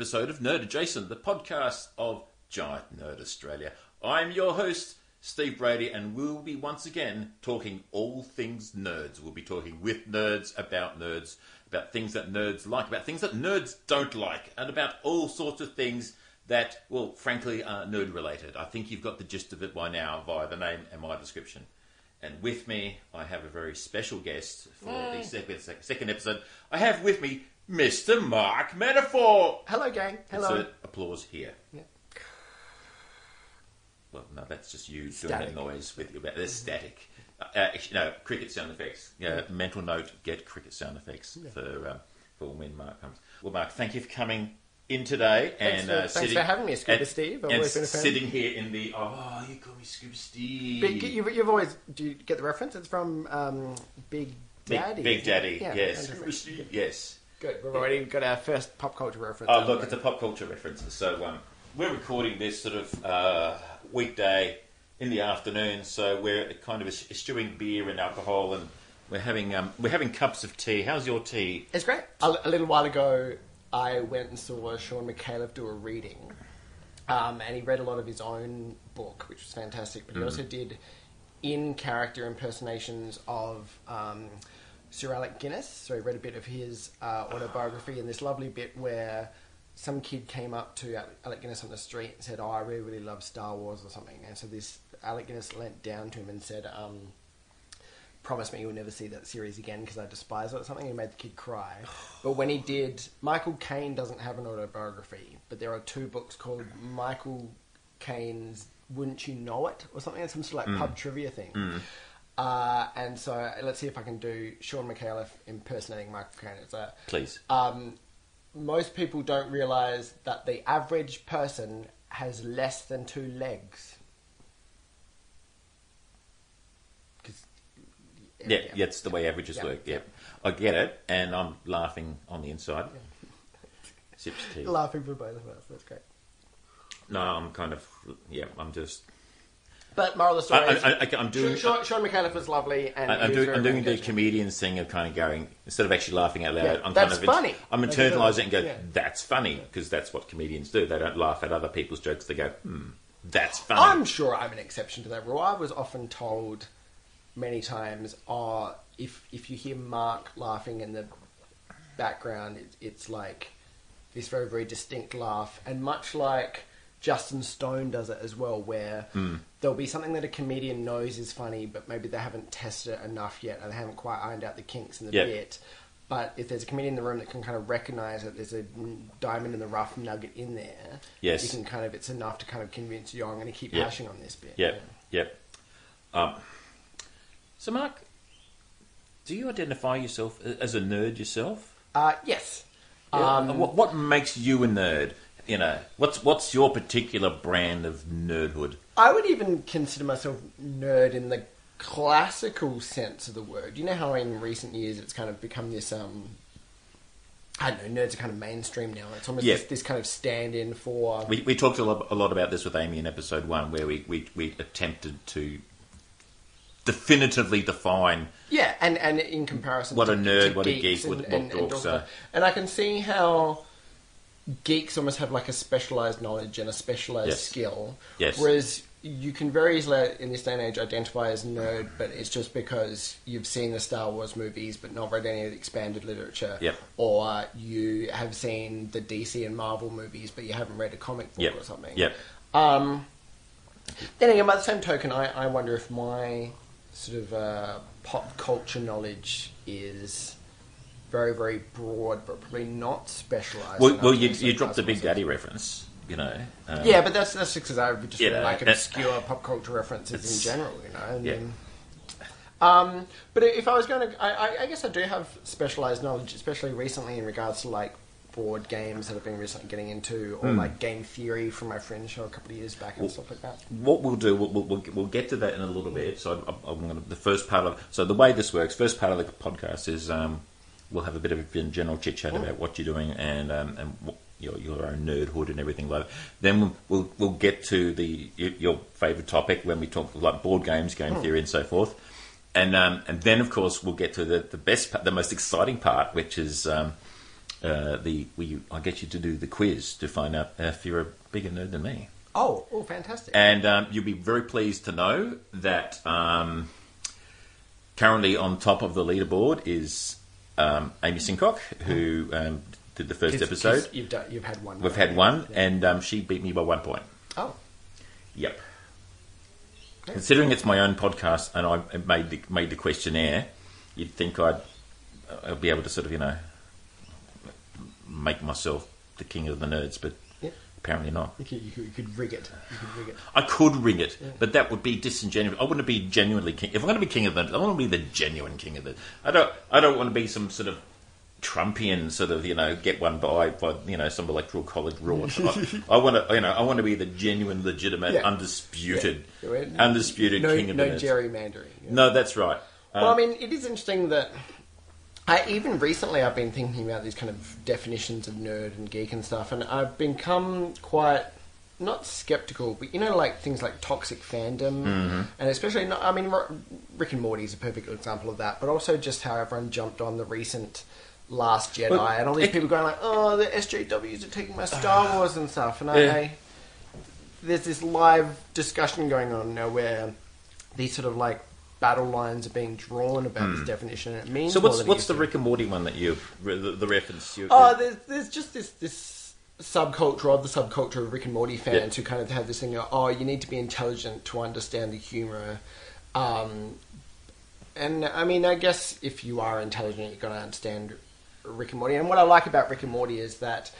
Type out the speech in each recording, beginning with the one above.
welcome to another episode of Nerd Adjacent, the podcast of Giant Nerd Australia. I'm your host, Steve Brady, and we'll be once again talking all things nerds. We'll be talking with nerds, about nerds, about things that nerds like, about things that nerds don't like, and about all sorts of things that, well, frankly, are nerd related. I think you've got the gist of it by now via the name and my description. And with me, I have a very special guest for the second, second episode. I have with me Mr. Mark Metaphor. Hello, gang. Hello. Insert applause here. Yeah. Well, no, that's just you doing Static. that noise with your. There's static. Uh, actually, no, cricket sound effects. Yeah, mental note: get cricket sound effects for um, for when Mark comes. Well, Mark, thank you for coming in today Thanks and for- uh, thanks sitting, for having me, Scuba and- Steve. I've always been a fan. sitting here in the. Oh, you call me Scuba Steve. Big, you've, you've always do you get the reference? It's from um, Big Big- Daddy. Big, isn't? Daddy. Yeah, yes. Scuba Steve, Yes. Good. We've already got our first pop culture reference. Oh, look, it's a pop culture reference. So um, we're recording this sort of uh, weekday in the afternoon. So we're kind of eschewing beer and alcohol, and we're having um, we're having cups of tea. How's your tea? It's great. A, a little while ago, I went and saw Shaun Micallef do a reading, um, and he read a lot of his own book, which was fantastic. But he also did in character impersonations of um, Sir Alec Guinness. So he read a bit of his uh, autobiography, and this lovely bit where some kid came up to Alec Guinness on the street and said, "Oh, I really, really love Star Wars" or something. And so this Alec Guinness leant down to him and said. Um, promise me you'll never see that series again because I despise it or something. He made the kid cry. But when he did, Michael Caine doesn't have an autobiography, but there are two books called Michael Caine's Wouldn't You Know It or something. It's some sort of like pub trivia thing. Uh, and so let's see if I can do Shaun Micallef impersonating Michael Caine. It's a, Please. um, most people don't realize that the average person has less than two legs. 'Cause- yeah, yeah, it's the way averages Yeah, work. Yeah. I get it, and I'm laughing on the inside. Sips tea. Laughing for both of us. That's great. No, I'm kind of yeah. I'm just. But moral of the I, story is, I, I, I'm doing. Sean, Shaun Micallef was lovely, and I- he I'm doing, I'm doing the engaging. comedian thing of kind of going instead of actually laughing out loud. Yeah, I'm that's kind of funny. I'm internalising it and go, yeah. "That's funny," because that's what comedians do. They don't laugh at other people's jokes. They go, "Hmm, that's funny." I'm sure I'm an exception to that rule. I was often told many times, "Oh, if if you hear Mark laughing in the background, it, it's like this very very distinct laugh." And much like Justin Stone does it as well, where Hmm. there'll be something that a comedian knows is funny, but maybe they haven't tested it enough yet, and they haven't quite ironed out the kinks in the Yeah. bit. But if there's a comedian in the room that can kind of recognise that there's a diamond in the rough nugget in there, Yes. you can kind of it's enough to kind of convince you. "Oh, I'm going to keep Yeah. hashing on this bit. Yep, yep. Um, so, Mark, do you identify yourself as a nerd yourself? Uh, yes. Yeah. Um, what, what makes you a nerd? You know, what's what's your particular brand of nerdhood? I would even consider myself nerd in the classical sense of the word. You know how in recent years it's kind of become this. Um, I don't know. Nerds are kind of mainstream now. It's almost Yeah. this, this kind of stand-in for. We, we talked a lot, a lot about this with Amy in episode one, where we, we, we attempted to definitively define Yeah, and, and in comparison, What to, a nerd, what a geek, what- and, what and, and and I can see how geeks almost have like a specialized knowledge and a specialized Yes. skill, Yes. whereas you can very easily in this day and age identify as nerd, but it's just because you've seen the Star Wars movies but not read any of the expanded literature, Yep. or you have seen the DC and Marvel movies but you haven't read a comic book Yep. or something. Yep. Um, then again, by the same token, I, I wonder if my sort of uh, pop culture knowledge is very, very broad, but probably not specialised. Well, well you, you dropped the Big. Daddy reference, you know. um, Yeah, but that's that's because I just You know, like obscure pop culture references in general, you know. And, Yeah. Um, but if I was going to, I, I, guess I do have specialised knowledge, especially recently in regards to like board games that I've been recently getting into, or like game theory from my friend show a couple of years back and stuff like that. what we'll do, we'll, we'll, we'll, we'll get to that in a little bit. So I, I'm going to, the first part of so the way this works, first part of the podcast is um, we'll have a bit of a general chit chat about what you're doing and um, and what, your your own nerdhood and everything like. that. Then we'll, we'll we'll get to the your, your favourite topic when we talk like board games, game theory, and so forth. And um, and then of course we'll get to the, the best part, the most exciting part, which is um, uh, the we I get you to do the quiz to find out if you're a bigger nerd than me. Oh, oh, fantastic. And um, you'll be very pleased to know that um, currently on top of the leaderboard is um, Amy Sincock, who um, did the 1st episode. You've, done, you've had one. We've had one, and um, she beat me by one point. Oh, Yep. Considering it's my own podcast and I made the, made the questionnaire, you'd think I'd, I'd be able to sort of, you know, make myself the king of the nerds, but Yeah. Apparently not. you could, you, could, you could rig it. You could rig it. I could ring it, but that would be disingenuous. I want to be genuinely king. If I'm going to be king of the, I want to be the genuine king of the. I don't. I don't want to be some sort of Trumpian sort of you know get one by by you know some electoral college rort. I, I want to you know I want to be the genuine, legitimate, Yeah. undisputed, Yeah. Yeah. undisputed No, king of no the nerds. gerrymandering. yeah. No, that's right. Um, Well, I mean, it is interesting that I even recently I've been thinking about these kind of definitions of nerd and geek and stuff, and I've become quite not skeptical, but you know, like things like toxic fandom, Mm-hmm. and especially not. I mean, Rick and Morty is a perfect example of that, but also just how everyone jumped on the recent. Last Jedi, Well, and all these it- people going like, "Oh, the SJWs are taking my Star Wars and stuff," and I, Yeah. I there's this live discussion going on now where these sort of like battle lines are being drawn about this definition. And it means Hmm. so what's what's the. Rick and Morty one that you the, the reference you? Oh, there's there's just this this subculture of the subculture of Rick and Morty fans who kind of have this thing. Of, oh, you need to be intelligent to understand the humor. Um, and I mean, I guess if you are intelligent, you've got to understand Rick and Morty. And what I like about Rick and Morty is that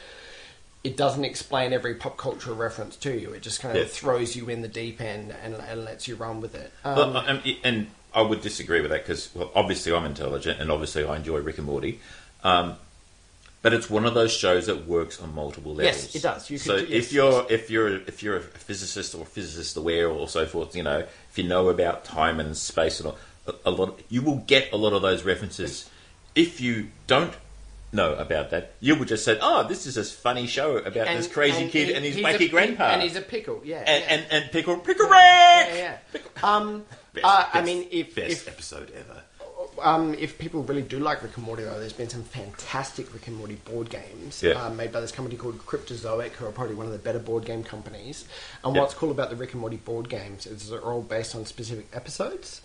it doesn't explain every pop culture reference to you. It just kind of Yeah. throws you in the deep end and, and lets you run with it. Um, Well, and, and I would disagree with that because, well, obviously I'm intelligent and obviously I enjoy Rick and Morty. Um, but it's one of those shows that works on multiple levels. Yes, it does. You could- so yes, if you're if you're if you're a physicist or physicist aware or so forth, you know, if you know about time and space and all, a, a lot, you will get a lot of those references. If you don't know about that, you would just say, "Oh, this is a funny show about this crazy kid he- and his he's wacky a, grandpa." and he's a pickle. Yeah, and, yeah. and, and pickle pickle Rick. yeah, yeah. Um, Best, uh, I best- mean, if best if episode ever. Um, if people really do like Rick and Morty, though, there's been some fantastic Rick and Morty board games Yeah. um, made by this company called Cryptozoic, who are probably one of the better board game companies. And Yeah. what's cool about the Rick and Morty board games is they're all based on specific episodes.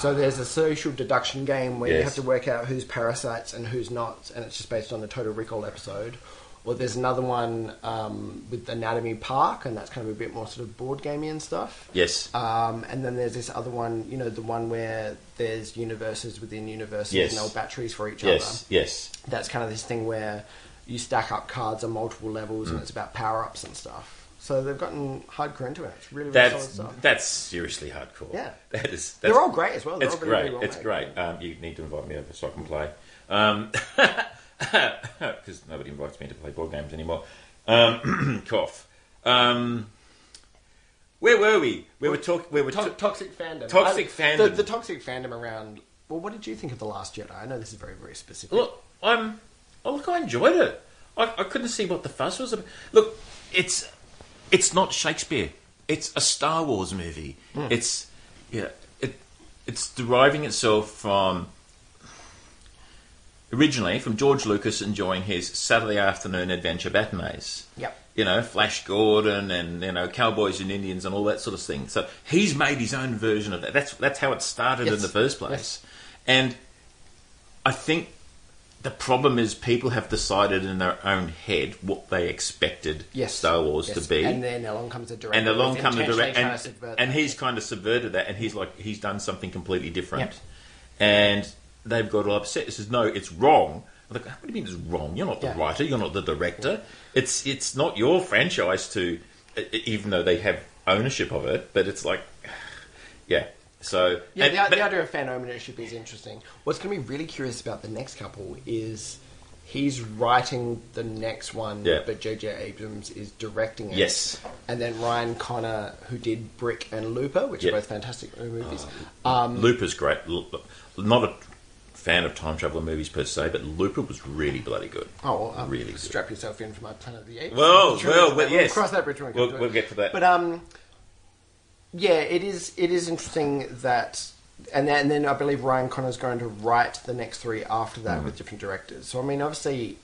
so there's a social deduction game where you have to work out who's parasites and who's not, and it's just based on the Total Recall episode. Or there's another one um, with Anatomy Park, and that's kind of a bit more sort of board gamey and stuff. Yes. Um, and then there's this other one, you know, the one where there's universes within universes Yes. and no batteries for each yes. other. Yes. That's kind of this thing where you stack up cards on multiple levels Mm. and it's about power ups and stuff. So they've gotten hardcore into it. It's really, really That's solid stuff. that's seriously hardcore. Yeah. That is. That's, They're all great as well. They're It's all really, great. really well it's made. great. Um, you need to invite me over so I can play. Um, because nobody invites me to play board games anymore. Um, cough. Um, where were we? We were talking. We were To- toxic fandom. Toxic I- fandom. The, the toxic fandom around. Well, what did you think of The Last Jedi? I know this is very, very specific. Look, I'm. Oh, look, I enjoyed it. I, I couldn't see what the fuss was about. Look, it's it's not Shakespeare. It's a Star Wars movie. Hmm. It's yeah. It it's deriving itself from originally from George Lucas enjoying his Saturday afternoon adventure matinees. Yep. You know, Flash Gordon and you know cowboys and Indians and all that sort of thing. So he's made his own version of that. That's that's how it started in the first place. Yes. And I think the problem is people have decided in their own head what they expected Yes. Star Wars Yes. to be. And then along comes a director. And along comes the intentionally direct, trying and, and he's kind of subverted that, and he's like he's done something completely different, Yep. and they've got all upset. He says, "No, it's wrong." I'm like, what do you mean it's wrong? You're not the Yeah. writer. You're not the director. It's it's not your franchise to, even though they have ownership of it. But it's like, yeah. So Yeah, and- the, but- the idea of fan ownership is interesting. What's going to be really curious about the next couple is he's writing the next one, Yeah. but J.J. Abrams is directing it. Yes. And then Ryan Connor, who did Brick and Looper, which Yeah. are both fantastic movies. Um, Looper's great. Not a fan of time traveler movies per se, but Looper was really bloody good. oh, well, um, really good. strap yourself in for my Planet of the Apes. Well, Sure, well, we'll, well, yes. cross that bridge when we We'll- to it. we'll get to that. But um, yeah, it is. It is interesting that, and then, and then I believe Ryan Connor's going to write the next three after Mm. that with different directors. So I mean, obviously,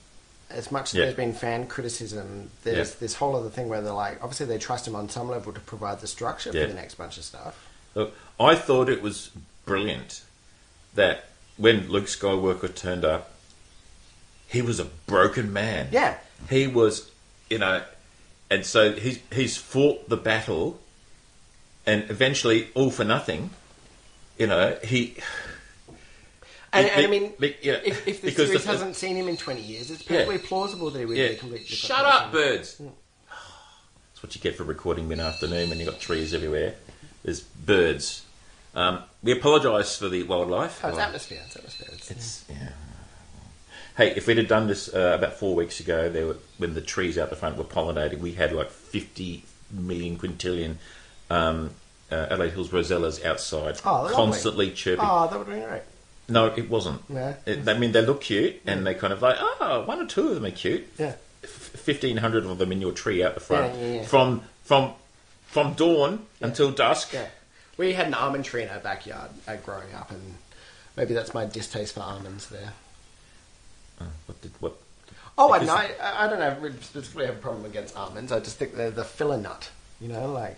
as much as there's been fan criticism, there's this whole other thing where they're like, obviously they trust him on some level to provide the structure for the next bunch of stuff. Look, I thought it was brilliant that when Luke Skywalker turned up, he was a broken man. Yeah. He was, you know, and so he's he's fought the battle, and eventually, all for nothing. You know, he. And, and I mean, yeah, if, if the series the- hasn't seen him in 20 years, it's Yeah. perfectly plausible that he would Yeah. be completely Shut up, birds. That's what you get for recording mid afternoon when you've got trees everywhere. There's birds. Um, we apologise for the wildlife. Oh, it's atmosphere. It's atmosphere. It's, It's yeah. Hey, if we'd have done this uh, about four weeks ago, there were, when the trees out the front were pollinated, we had like fifty million quintillion um, uh, Adelaide Hills rosellas outside, Oh, constantly chirping. oh, that would be great. No, it wasn't. No? It, I mean, they look cute, and they kind of like, oh, one or two of them are cute. Yeah. Fifteen hundred of them in your tree out the front, Yeah, yeah, yeah. from from from dawn until dusk. Yeah. We had an almond tree in our backyard uh, growing up, and maybe that's my distaste for almonds there. Uh, what did what? Oh, I, no, I, I don't have, really specifically have a problem against almonds. I just think they're the filler nut. You know, like.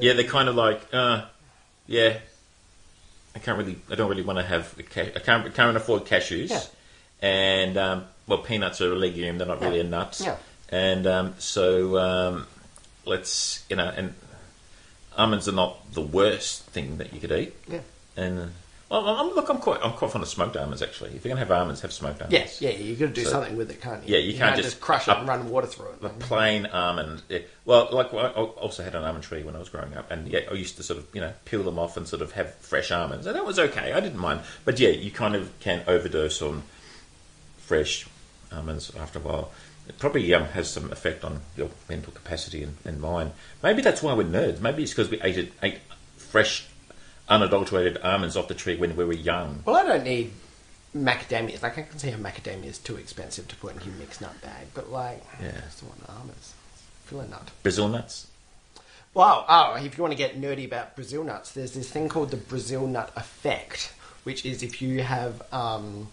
Yeah, they're kind of like, uh, yeah. I can't really, I don't really want to have, ca- I can't, I can't afford cashews, Yeah. and um, well, peanuts are a legume; they're not really a nut, Yeah. and um, so um, let's, you know, and almonds are not the worst thing that you could eat, Yeah. and well, I'm, look, I'm quite, I'm quite fond of smoked almonds actually. If you're gonna have almonds, have smoked almonds. Yeah, yeah, you've got to do So- something with it, can't you? Yeah, you can't just crush it up- and run water through it. The plain almond. Yeah. Well, like I I also had an almond tree when I was growing up, and yeah, I used to sort of you know peel them off and sort of have fresh almonds, and that was okay. I didn't mind, but yeah, you kind of can overdose on fresh almonds after a while. It probably um, has some effect on your mental capacity and, and mind. Maybe that's why we're nerds. Maybe it's because we ate it, ate fresh, unadulterated almonds off the tree when we were young. Well, I don't need macadamias. Like, I can see how macadamia is too expensive to put in your mixed nut bag, but like, Yeah. I just want almonds. Filler nut. Brazil nuts. Wow. Oh, if you want to get nerdy about Brazil nuts, there's this thing called the Brazil nut effect, which is if you have um,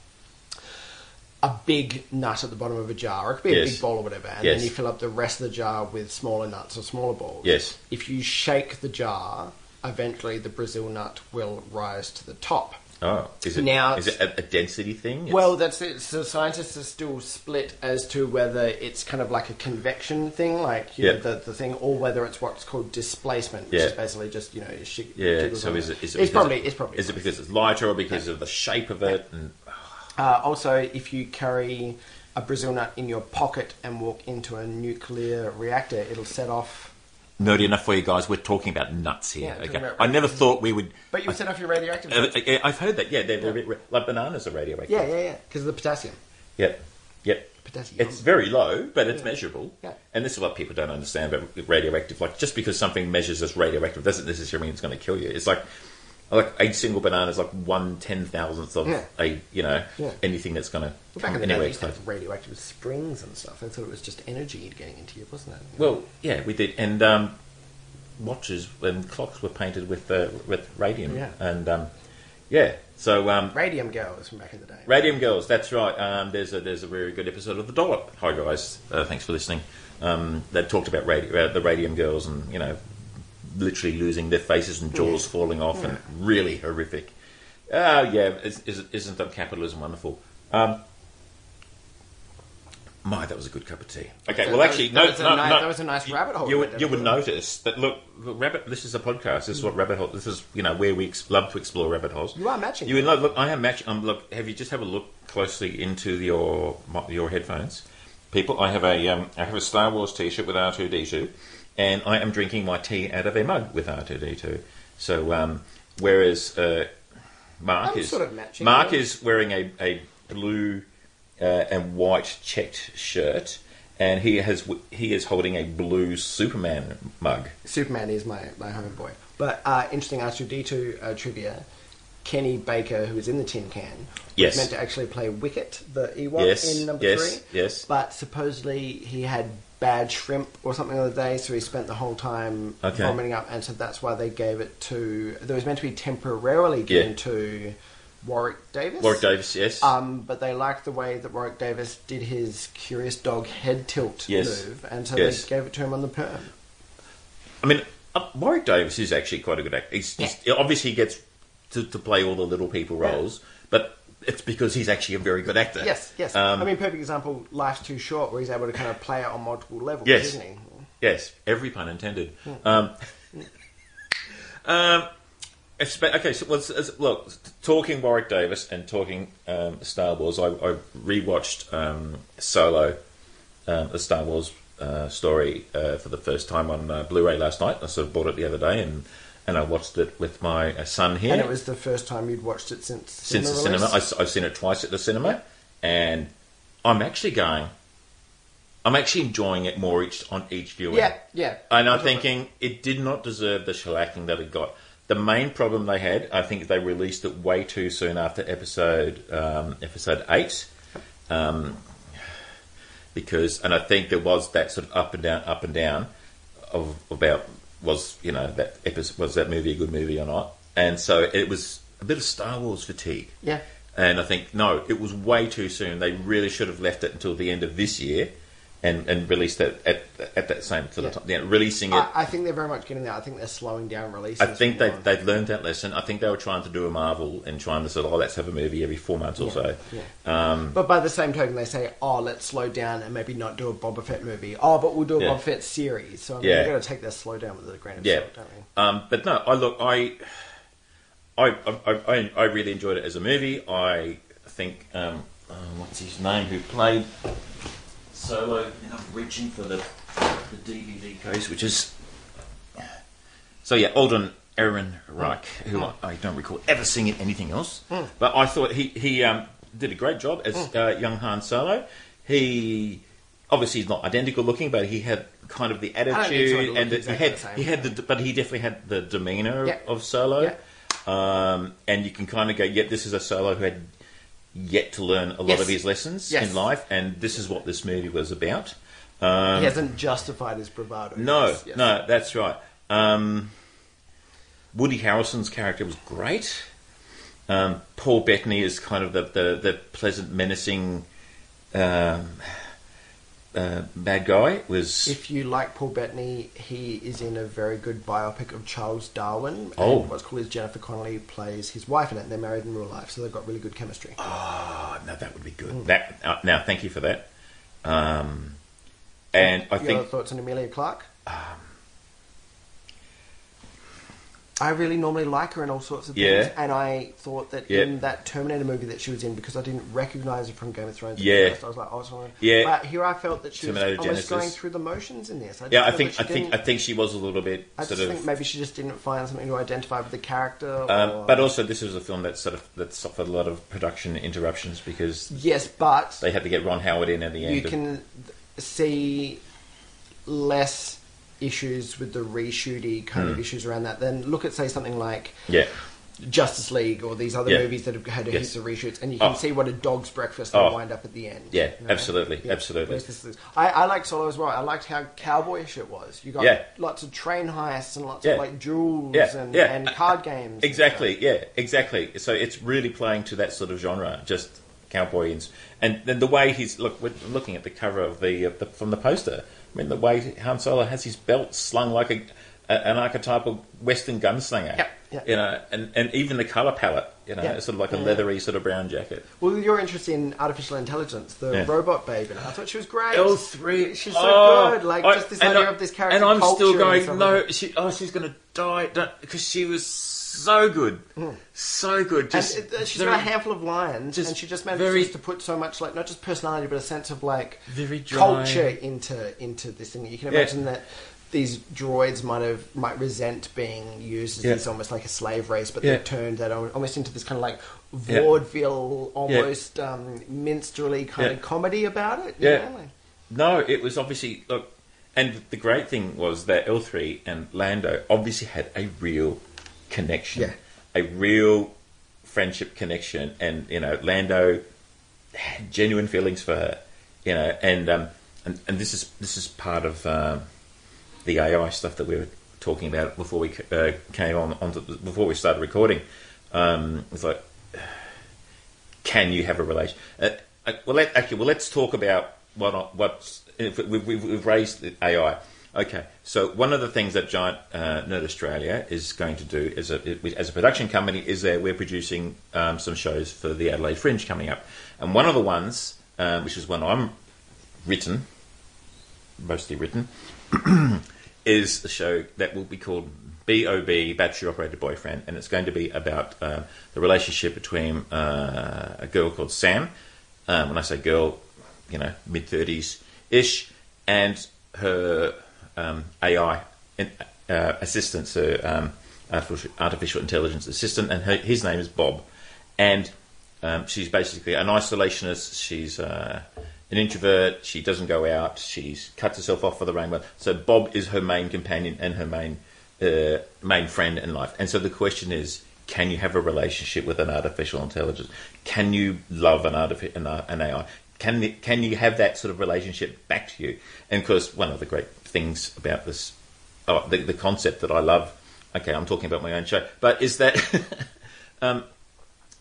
a big nut at the bottom of a jar, or it could be a Yes. big bowl or whatever, and Yes. then you fill up the rest of the jar with smaller nuts or smaller balls. Yes. If you shake the jar, eventually the Brazil nut will rise to the top. Oh, is it Now- is it a, a density thing? It's- Well, that's it. So scientists are still split as to whether it's kind of like a convection thing, like you Yeah. know, the, the thing, or whether it's what's called displacement, which Yeah. is basically just you know, Yeah, jiggles so on is it. it? Is it it's because- probably it's probably Is it because it's lighter or because of the shape of it? And Uh, also, if you carry a Brazil nut in your pocket and walk into a nuclear reactor, it'll set off. nerdy enough for you guys, we're talking about nuts here. Yeah, okay, I never thought we would. But you set off your radioactive. Uh, uh, I've heard that. Yeah, they're, a bit like bananas are radioactive. yeah, yeah, yeah, because of the potassium. Yep. Yep. Potassium. It's very low, but it's measurable. Yeah. And this is what people don't understand about radioactive. Like, just because something measures as radioactive doesn't necessarily mean it's going to kill you. It's like, like a single banana is like one ten thousandth of Yeah. a, you know, Yeah. anything that's going to Well, back come in the day, anywhere they used to close. have radioactive springs and stuff. I thought it was just energy getting into you, wasn't it? Well, yeah, we did, and um, watches and clocks were painted with uh, with radium, Yeah. and um, yeah. So um, Radium girls from back in the day. Radium Girls, that's right. Um, there's a there's a very good episode of the Dollop. Hi guys, uh, thanks for listening. Um, they talked about radi- uh, the Radium Girls and you know, literally losing their faces and jaws falling off and really horrific. Oh yeah, is, is, isn't that capitalism wonderful? Um, my, that was a good cup of tea. Okay, That well, was- actually, that no, was a no, ni- no. that was a nice rabbit hole You, would, you would notice that. Look, look, rabbit. This is a podcast. This is what rabbit hole. This is you know where we ex- love to explore rabbit holes. You are matching. You look, look, I am matching. Um, look, have you just have a look closely into your your headphones, people? I have a um, I have a Star Wars T-shirt with R two D two, and I am drinking my tea out of a mug with R two D two. So, um, whereas uh, Mark I'm is sort of matching Mark yours. is wearing a a blue uh, and white checked shirt, and he has he is holding a blue Superman mug. Superman is my, my homeboy. But uh, interesting R2D2 uh, trivia. Kenny Baker, who was in the tin can, Yes. was meant to actually play Wicket, the Ewok, Yes, in number yes, three. yes. But supposedly he had bad shrimp or something the other day, so he spent the whole time Okay. vomiting up, and so that's why they gave it to. There was meant to be temporarily given Yeah. to Warwick Davis. Warwick Davis, yes. Um, but they liked the way that Warwick Davis did his curious dog head tilt Yes. move, and so Yes. they gave it to him on the perm. I mean, uh, Warwick Davis is actually quite a good actor. He's, he's obviously he gets to, to play all the little people roles, but it's because he's actually a very good actor. Yes, yes. Um, I mean, perfect example. Life's too short, where he's able to kind of play it on multiple levels, Yes. isn't he? Yes, every pun intended. Um, um, okay, so let's, look, talking Warwick Davis and talking um, Star Wars, I, I rewatched um, Solo, um, the Star Wars uh, story, uh, for the first time on uh, Blu-ray last night. I sort of bought it the other day, and and I watched it with my uh, son here. And it was the first time you'd watched it since since the cinema. I, have seen it twice at the cinema, and I'm actually going. I'm actually enjoying it more each on each viewing. Yeah, yeah. And I'm thinking it did not deserve the shellacking that it got. The main problem they had, I think, they released it way too soon after episode um, episode eight, um, because, and I think there was that sort of up and down, up and down, of about was you know that episode was that movie a good movie or not, and so it was a bit of Star Wars fatigue. Yeah. And I think no, it was way too soon. They really should have left it until the end of this year, and, and released it at at that same sort of time. Yeah, releasing it. I, I think they're very much getting there. I think they're slowing down releases. I think they've, they've learned that lesson. I think they were trying to do a Marvel and trying to sort of, oh, let's have a movie every four months or so. Yeah. Um, But by the same token, they say, "Oh, let's slow down and maybe not do a Boba Fett movie." Oh, but we'll do a Yeah. Boba Fett series. So I mean, Yeah. we've got to take their slow down with a grain of yeah. salt, don't we? Um, but no, I look, I, I, I, I, I really enjoyed it as a movie. I think, um, uh, what's his name, who played Solo, and I'm reaching for the, the DVD case, which is. So yeah, Alden Aaron Reich, who I, I don't recall ever seeing anything else, but I thought he he um, did a great job as uh, young Han Solo. He obviously he's not identical looking, but he had kind of the so, attitude and the, exactly he had the he had the but he definitely had the demeanor Yeah. of Solo. Yeah. Um, and you can kind of go, yep, this is a Solo who had yet to learn a lot Yes. of his lessons Yes. in life, and this is what this movie was about. Um, he hasn't justified his bravado. no, Yes, yes. no, that's right. Um, Woody Harrelson's character was great. Um, Paul Bettany is kind of the, the, the pleasant, menacing um, uh, bad guy. Was If you like Paul Bettany, he is in a very good biopic of Charles Darwin. Oh. And what's cool is Jennifer Connelly plays his wife in it. And they're married in real life, so they've got really good chemistry. oh, no, that would be good. That uh, now, thank you for that. Um, and I Your think thoughts on Emilia Clarke? I really normally like her in all sorts of Yeah. things, and I thought that Yeah. in that Terminator movie that she was in, because I didn't recognise her from Game of Thrones, Yeah. first, I was like, oh, sorry. Yeah. But here I felt that she Terminator was almost Genisys. going through the motions in this. I yeah, I think I she think I think she was a little bit I sort just of think maybe she just didn't find something to identify with the character. Um, or- but also, this was a film that sort of that suffered a lot of production interruptions because yes, but they had to get Ron Howard in at the end. you of- can see less issues with the reshooty kind Hmm. of issues around that. Then look at say something like yeah, Justice League or these other Yeah. movies that have had Yes. heaps of reshoots, and you can Oh. see what a dog's breakfast Oh. wind up at the end. Yeah, you know? absolutely, absolutely. Whereas this I, I like Solo as well. I liked how cowboyish it was. You got Yeah. lots of train heists and lots Yeah. of like jewels Yeah, and, yeah. and card games. and exactly. Yeah, exactly. So it's really playing to that sort of genre, just cowboy and and then the way he's look. We're looking at the cover of the, uh, the from the poster. I mean, the way Han Solo has his belt slung like a, a an archetypal Western gunslinger. Yep, yep. You know, and, and even the color palette. You know, Yeah. it's sort of like a Yeah. leathery sort of brown jacket. Well, your interest in artificial intelligence, the Yeah. robot baby, I thought she was great. L three, She's so good. Like oh, just this Oh, idea I- of this character. and I'm still going. No, she, oh, she's going to die because she was so good, so good. Just and it, uh, she's very, got a handful of lines, just and she just manages very- to put so much, like not just personality, but a sense of like Very dry. culture into into this thing. You can Yeah. imagine that these droids might have might resent being used as Yeah. this almost like a slave race, but Yeah. they've turned that almost into this kind of like Yeah. vaudeville, almost um, minstrelly kind Yeah. of comedy about it. Yeah. know, No, it was obviously look, and the great thing was that L three and Lando obviously had a real connection, Yeah. a real friendship connection, and you know Lando had genuine feelings for her, you know, and um, and, and this is this is part of um, the AI stuff that we were talking about before we uh, came on onto before we started recording. Um, it's like can you have a relation? Uh, uh, well, let, actually, well, let's talk about what what's if we've, we've, we've raised the AI. Okay, so one of the things that Giant uh, Nerd Australia is going to do as a as a production company is that we're producing um, some shows for the Adelaide Fringe coming up, and one of the ones, um, which is one I'm written, mostly written, is a show that will be called BOB, Battery Operated Boyfriend, and it's going to be about uh, the relationship between uh, a girl called Sam. Um, when I say girl, you know, mid 30s ish, and her um, AI uh, assistant, so um, artificial, intelligence assistant, and her, his name is Bob. And um, she's basically an isolationist. She's uh, an introvert. She doesn't go out. She's cuts herself off for the rainbow. So Bob is her main companion and her main uh, main friend in life. And so the question is, can you have a relationship with an artificial intelligence? Can you love an, artific- an, an AI? Can can you have that sort of relationship back to you? And of course, one of the great things about this, oh, the, the concept that I love. Okay, I'm talking about my own show, but is that um,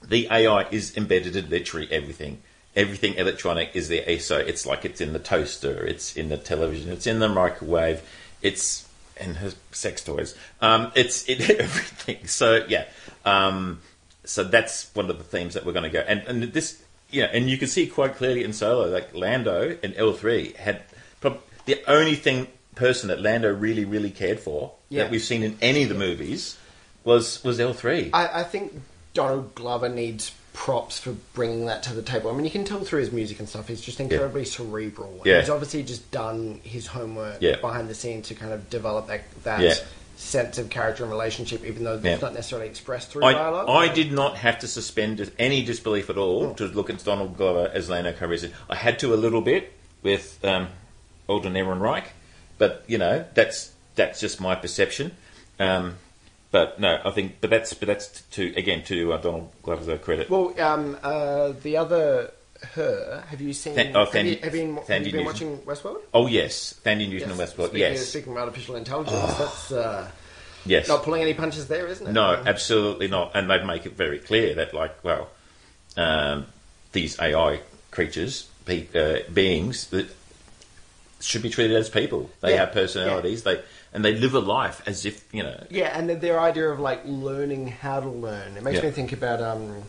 the AI is embedded in literally everything. Everything electronic is there. So it's like it's in the toaster, it's in the television, it's in the microwave, it's in her sex toys. Um, it's in everything. So yeah, um, so that's one of the themes that we're going to go. And and this yeah, and you can see quite clearly in Solo, like Lando in L three had the only thing person that Lando really really cared for Yeah. that we've seen in any of the movies was was L three. I, I think Donald Glover needs props for bringing that to the table. I mean, you can tell through his music and stuff. He's just incredibly cerebral. Yeah. He's obviously just done his homework Yeah. behind the scenes to kind of develop that, that Yeah. sense of character and relationship, even though Yeah. it's not necessarily expressed through I, dialogue. I did not have to suspend any disbelief at all to look at Donald Glover as Lando Calrissian. I had to a little bit with um, Alden Ehrenreich, but you know that's that's just my perception. Um, but no, I think, but that's but that's to again to uh, Donald Glover's uh, credit. Well, um, uh, the other her, have you seen? Oh, have, you, have, you, have you been watching Westworld? oh yes, Thandie Newton and Westworld. Speaking, Yes, speaking of artificial intelligence, that's uh, yes. not pulling any punches there, isn't it? No, absolutely not. And they make it very clear that, like, well, um, these AI creatures, be, uh, beings, that should be treated as people. They Yeah, have personalities. They and they live a life as if you know. Yeah, and their idea of like learning how to learn. It makes Yeah. me think about um,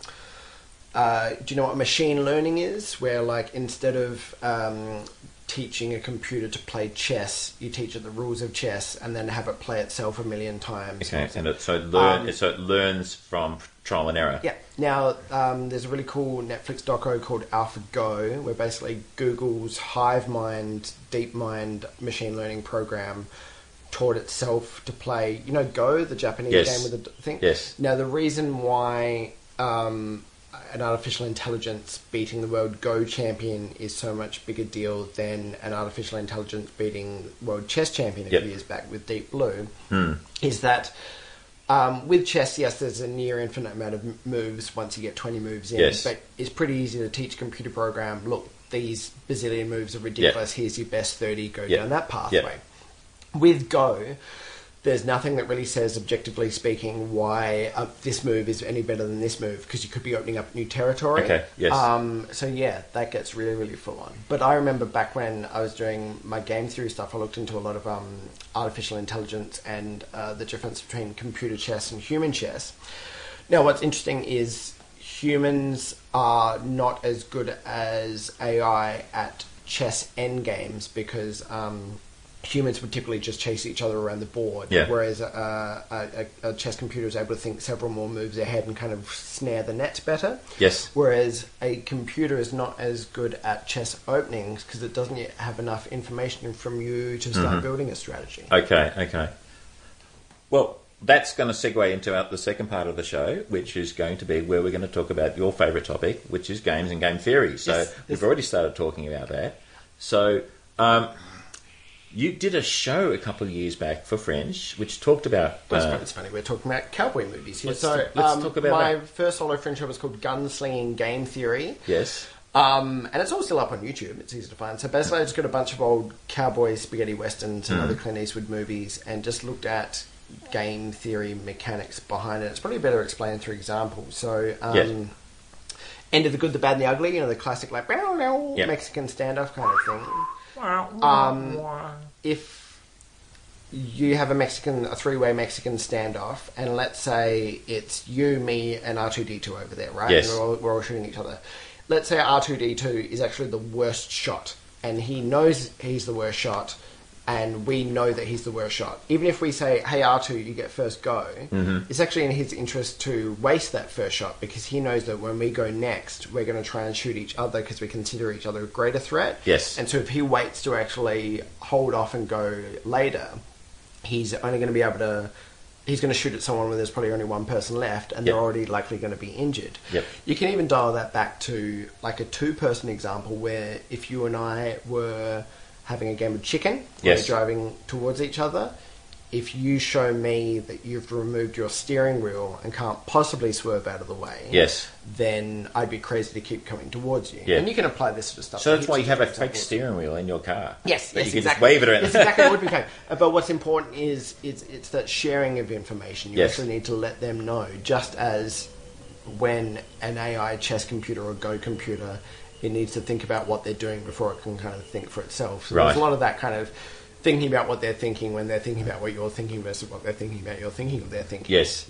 uh, do you know what machine learning is? Where like instead of um, teaching a computer to play chess, you teach it the rules of chess and then have it play itself a million times. Okay, and it, so it learn, Um, so it learns from trial and error. Yeah. Now, um, there's a really cool Netflix doco called AlphaGo, where basically Google's hive HiveMind, DeepMind machine learning program taught itself to play, you know, Go, the Japanese Yes. game with the thing. Yes. Now, the reason why um, an artificial intelligence beating the world Go champion is so much bigger deal than an artificial intelligence beating world chess champion a Yep. few years back with Deep Blue Hmm. is that um, with chess, yes, there's a near infinite amount of moves once you get 20 moves in. Yes. But it's pretty easy to teach a computer program, look, these bazillion moves are ridiculous. Here's your best 30, go Yeah. down that pathway. With Go, there's nothing that really says, objectively speaking, why uh, this move is any better than this move because you could be opening up new territory. Okay, yes. Um, so yeah, that gets really, really full on. But I remember back when I was doing my game theory stuff, I looked into a lot of um, artificial intelligence and uh, the difference between computer chess and human chess. Now, what's interesting is humans are not as good as AI at chess endgames because um, humans would typically just chase each other around the board, Yeah. whereas uh, a, a, a chess computer is able to think several more moves ahead and kind of snare the net better. Yes. Whereas a computer is not as good at chess openings because it doesn't yet have enough information from you to start Mm-hmm. building a strategy. Okay. Okay. Well, that's going to segue into our, the second part of the show, which is going to be where we're going to talk about your favourite topic, which is games and game theory. So Yes, we've yes. already started talking about that. So um, you did a show a couple of years back for Fringe, which talked about. Uh, funny- it's funny, we're talking about cowboy movies here. Let's so, talk- let's um, talk about my that. first solo Fringe show was called Gunslinging Game Theory. yes. Um, and it's all still up on YouTube. It's easy to find. So basically, I just got a bunch of old cowboy spaghetti westerns and other Clint Eastwood movies, and just looked at game theory mechanics behind it. It's probably better explained through examples. So um, Yeah. End of the Good, the Bad, and the Ugly. You know the classic like Yep. Mexican standoff kind of thing. Um, if you have a Mexican, a three-way Mexican standoff, and let's say it's you, me, and R two D two over there, right? Yes. And we're all, we're all shooting each other. Let's say R two D two is actually the worst shot, and he knows he's the worst shot, and we know that he's the worst shot. Even if we say, "Hey R two, you get first go," Mm-hmm. it's actually in his interest to waste that first shot because he knows that when we go next, we're going to try and shoot each other because we consider each other a greater threat. Yes. And so if he waits to actually hold off and go later, he's only going to be able to. He's going to shoot at someone when there's probably only one person left, and Yep. they're already likely going to be injured. Yep. You can even dial that back to like a two-person example where if you and I were having a game of chicken, Yes. we're driving towards each other. If you show me that you've removed your steering wheel and can't possibly swerve out of the way, Yes. then I'd be crazy to keep coming towards you. Yeah. And you can apply this sort of stuff. So that's why you have a fake steering wheel in your car. Yes, that yes, you can exactly. just wave it around. Exactly what can. Uh, But what's important is it's it's that sharing of information. You Yes. actually need to let them know, just as when an AI chess computer or Go computer, it needs to think about what they're doing before it can kind of think for itself. So Right. there's a lot of that kind of thinking about what they're thinking when they're thinking about what you're thinking versus what they're thinking about you're thinking of their thinking. Yes.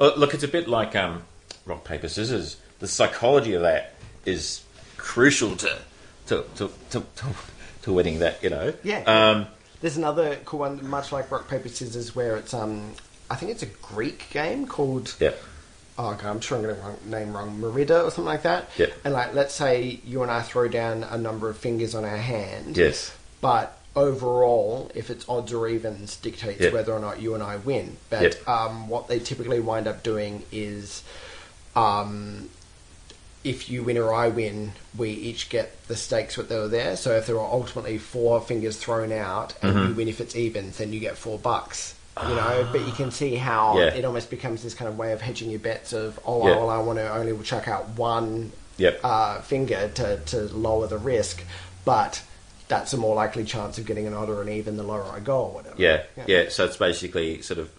Uh, look, it's a bit like um, rock paper scissors. The psychology of that is crucial to to to to, to, to winning that. You know. Yeah. Um, There's another cool one, much like rock paper scissors, where it's um, I think it's a Greek game called yeah. Oh god, I'm sure I'm getting the wrong name wrong, Merida or something like that. Yeah. And like, let's say you and I throw down a number of fingers on our hand. Yes. But overall, if it's odds or evens, dictates whether or not you and I win. But um, what they typically wind up doing is, um, if you win or I win, we each get the stakes what they were there. So if there are ultimately four fingers thrown out, and Mm-hmm. you win if it's evens, then you get four bucks. You know, but you can see how Ah. Yeah. it almost becomes this kind of way of hedging your bets of, oh, Yeah. well, I want to only chuck out one Yep. uh, finger to, to lower the risk, but that's a more likely chance of getting an odd or an even the lower I go or whatever. Yeah, yeah. So it's basically sort of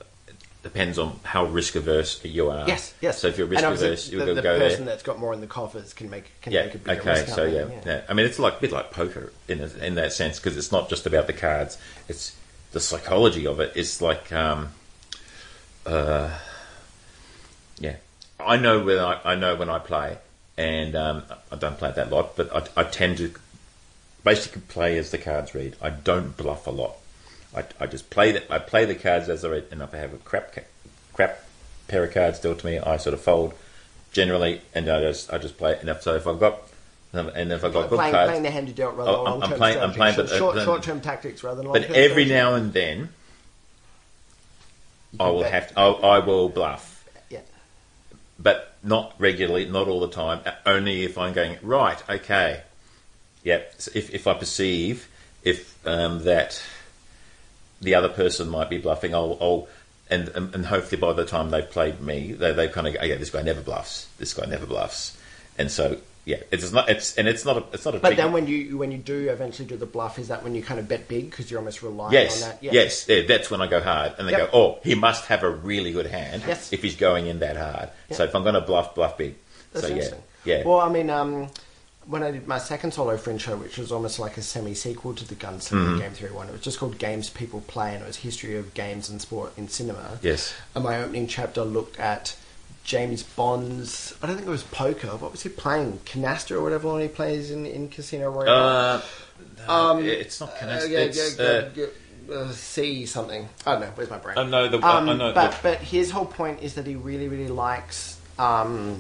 depends on how risk averse you are. Yes, yes. So if you're risk averse, you'll the, go, the go person there. that's got more in the coffers can make can Yeah. make a bigger Okay. risk. So can't yeah, yeah. I mean, it's like a bit like poker in a, in that sense because it's not just about the cards. It's the psychology of. It's like, um, uh, yeah. I know when I, I know when I play, and um, I don't play that lot, but I, I tend to basically play as the cards read. I don't bluff a lot. I, I just play the, I play the cards as they read, and if I have a crap crap pair of cards dealt to me, I sort of fold generally, and I just I just play it. And if, so if I've got and if I've got good playing, cards, playing the hand you dealt rather than I'm- long I'm term playing- I'm playing, but, uh, short then- short term tactics rather than long but every now and then I will bet. have to, I, I will bluff, yeah. but not regularly, not all the time. uh, Only if I'm going right. Okay, yep. So if if I perceive if um, that the other person might be bluffing, I'll, I'll and, and and hopefully by the time they've played me, they they kind of go, oh, yeah, this guy never bluffs. This guy never bluffs, and so yeah, it's not it's and it's not a it's not a But big, then when you when you do eventually do the bluff, is that when you kind of bet big because you're almost relying Yes, on that? Yeah. yes, yeah, that's when I go hard, and they Yep. go, "Oh, he must have a really good hand Yes. if he's going in that hard." So if I'm going to bluff, bluff big. That's so yeah, interesting. yeah, Well, I mean, um, when I did my second solo fringe show, which was almost like a semi sequel to the Gunslinger Mm-hmm. Game Theory one, it was just called Games People Play, and it was history of games and sport in cinema. yes, And my opening chapter looked at James Bond's. I don't think it was poker. What was he playing? Canasta or whatever one he plays in, in Casino Royale. uh, Um, it's not Uh, canasta. yeah, it's, uh, yeah, uh, C something. I don't know. Where's my brain? I know the. Um, I know but the, but his whole point is that he really really likes um,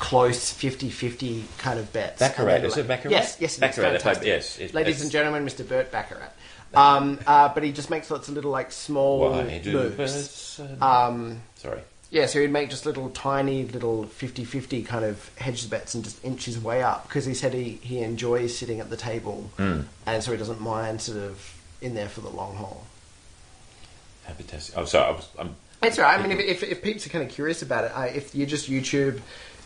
close 50-50 kind of bets. Baccarat, is it Baccarat? Yes, yes, Baccarat, it's that's right, fantastic. yes, it's- Ladies it's- and gentlemen, Mr. Bert Baccarat. Um, uh, but he just makes lots of little like small moves. uh, Um, Sorry. Yeah, so he'd make just little tiny little 50-50 kind of hedge bets and just inch his way up because he said he, he enjoys sitting at the table Hmm. and so he doesn't mind sort of in there for the long haul. Fantastic. Oh, sorry. I was, I'm, It's all right. I mean, if, if, if peeps are kind of curious about it, I, if you just YouTube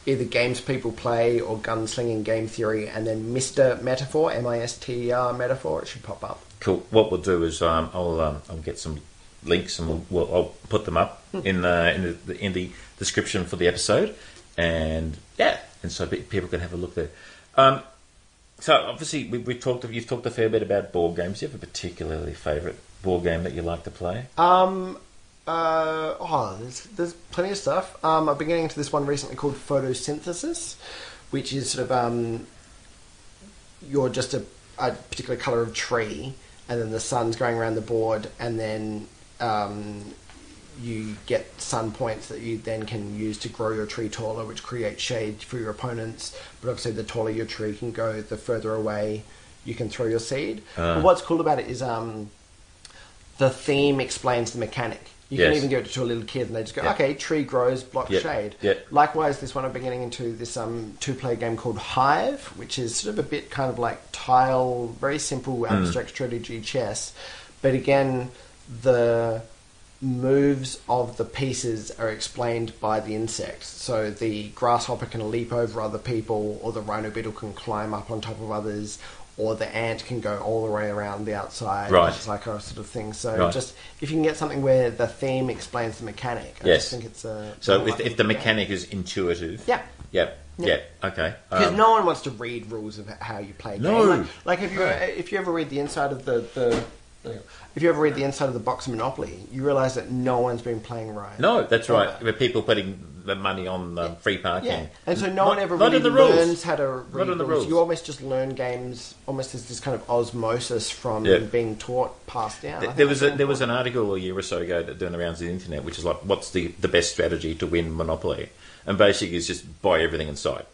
either games people play or gunslinging game theory and then Mr. Metaphor, M I S T E R Metaphor, it should pop up. Cool. What we'll do is um, I'll um, I'll get some links and we'll, we'll I'll put them up Hmm. in the in the in the description for the episode. And yeah, and so people can have a look there. Um, so obviously we, we talked. You've talked a fair bit about board games. Do you have a particularly favourite board game that you like to play? Um, uh, oh, there's, there's plenty of stuff. Um, I've been getting into this one recently called Photosynthesis, which is sort of um, you're just a, a particular color of tree, and then the sun's going around the board, and then um, you get sun points that you then can use to grow your tree taller, which creates shade for your opponents. But obviously, the taller your tree can go, the further away you can throw your seed. Ah. But what's cool about it is um, the theme explains the mechanic. You can even give it to a little kid, and they just go, Yeah. "Okay, tree grows, block Yeah. shade." Yeah. Likewise, this one I've been getting into this um, two-player game called Hive, which is sort of a bit kind of like tile, very simple abstract strategy chess, but again, the moves of the pieces are explained by the insects. So the grasshopper can leap over other people, or the rhino beetle can climb up on top of others, or the ant can go all the way around the outside. Right. It's like a sort of thing. So Right. just if you can get something where the theme explains the mechanic, I Yes. just think it's a. So if, if the mechanic is intuitive, Yeah. yeah. Yeah. yep, okay. Because Um, no one wants to read rules of how you play. a game. No. Like, like if you No. if you ever read the inside of the, the if you ever read the inside of the box of Monopoly, you realise that no one's been playing right. no, that's right. With people putting the money on um, free parking. Yeah, and so no Not- one ever really in the rules. learns how to read in the rules. rules. You almost just learn games almost as this kind of osmosis from Yeah. being taught, passed down. Th- There was a, there was an article a year or so ago that doing around the internet, which is like, what's the, the best strategy to win Monopoly? And basically, it's just buy everything inside.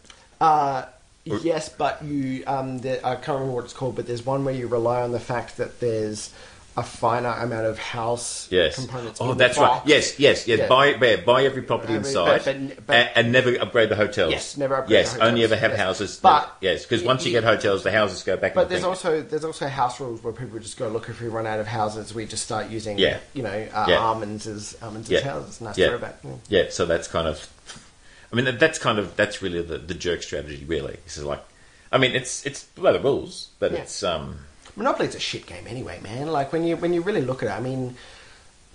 Uh, yes, but you um, the, I can't remember what it's called, but there's one where you rely on the fact that there's a finite amount of house Yes. components. Oh, in the that's right. Yes, yes, yes. Yeah. Buy, buy, buy every property Every- inside, but- but- but- and, and never upgrade the hotels. Yes, never upgrade Yes, the hotels, only ever have yes. houses. But- yes, because once you get hotels, the houses go back. But there's thing. also there's also house rules where people just go look if we run out of houses, we just start using Yeah. you know uh, Yeah. almonds as almonds as houses. Nice Yeah. throwback. Yeah. Yeah, so that's kind of. I mean, that- that's kind of that's really the, the jerk strategy. Really, this is like, I mean, it's it's by the rules, but Yeah. it's um. Monopoly's a shit game anyway, man. Like when you when you really look at it, I mean,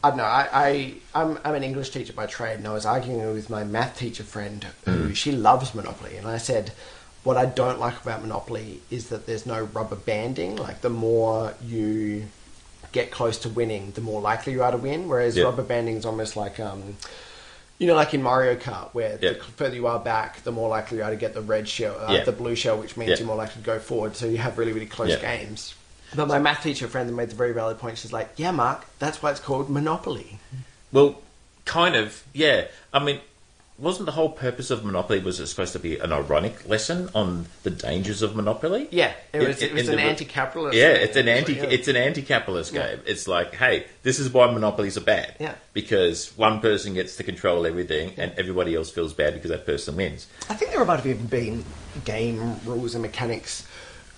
I don't know. I, I I'm I'm an English teacher by trade, and I was arguing with my math teacher friend who she loves Monopoly, and I said. What I don't like about Monopoly is that there's no rubber banding. Like the more you get close to winning, the more likely you are to win. Whereas Yeah. rubber banding is almost like um, you know, like in Mario Kart, where Yeah. the further you are back, the more likely you are to get the red shell, uh, Yeah. the blue shell, which means Yeah. you're more likely to go forward. So you have really, really close games. But my math teacher friend made the very valid point. She's like, "Yeah, Mark, that's why it's called Monopoly." Well, kind of, yeah. I mean, wasn't the whole purpose of Monopoly was it supposed to be an ironic lesson on the dangers of Monopoly? Yeah, it In- was, it in was an re- anti-capitalist. Yeah, it's an anti yeah. it's an anti-capitalist Yeah. game. It's like, hey, this is why monopolies are bad. Yeah. Because one person gets to control everything, and everybody else feels bad because that person wins. I think there might have even been game rules and mechanics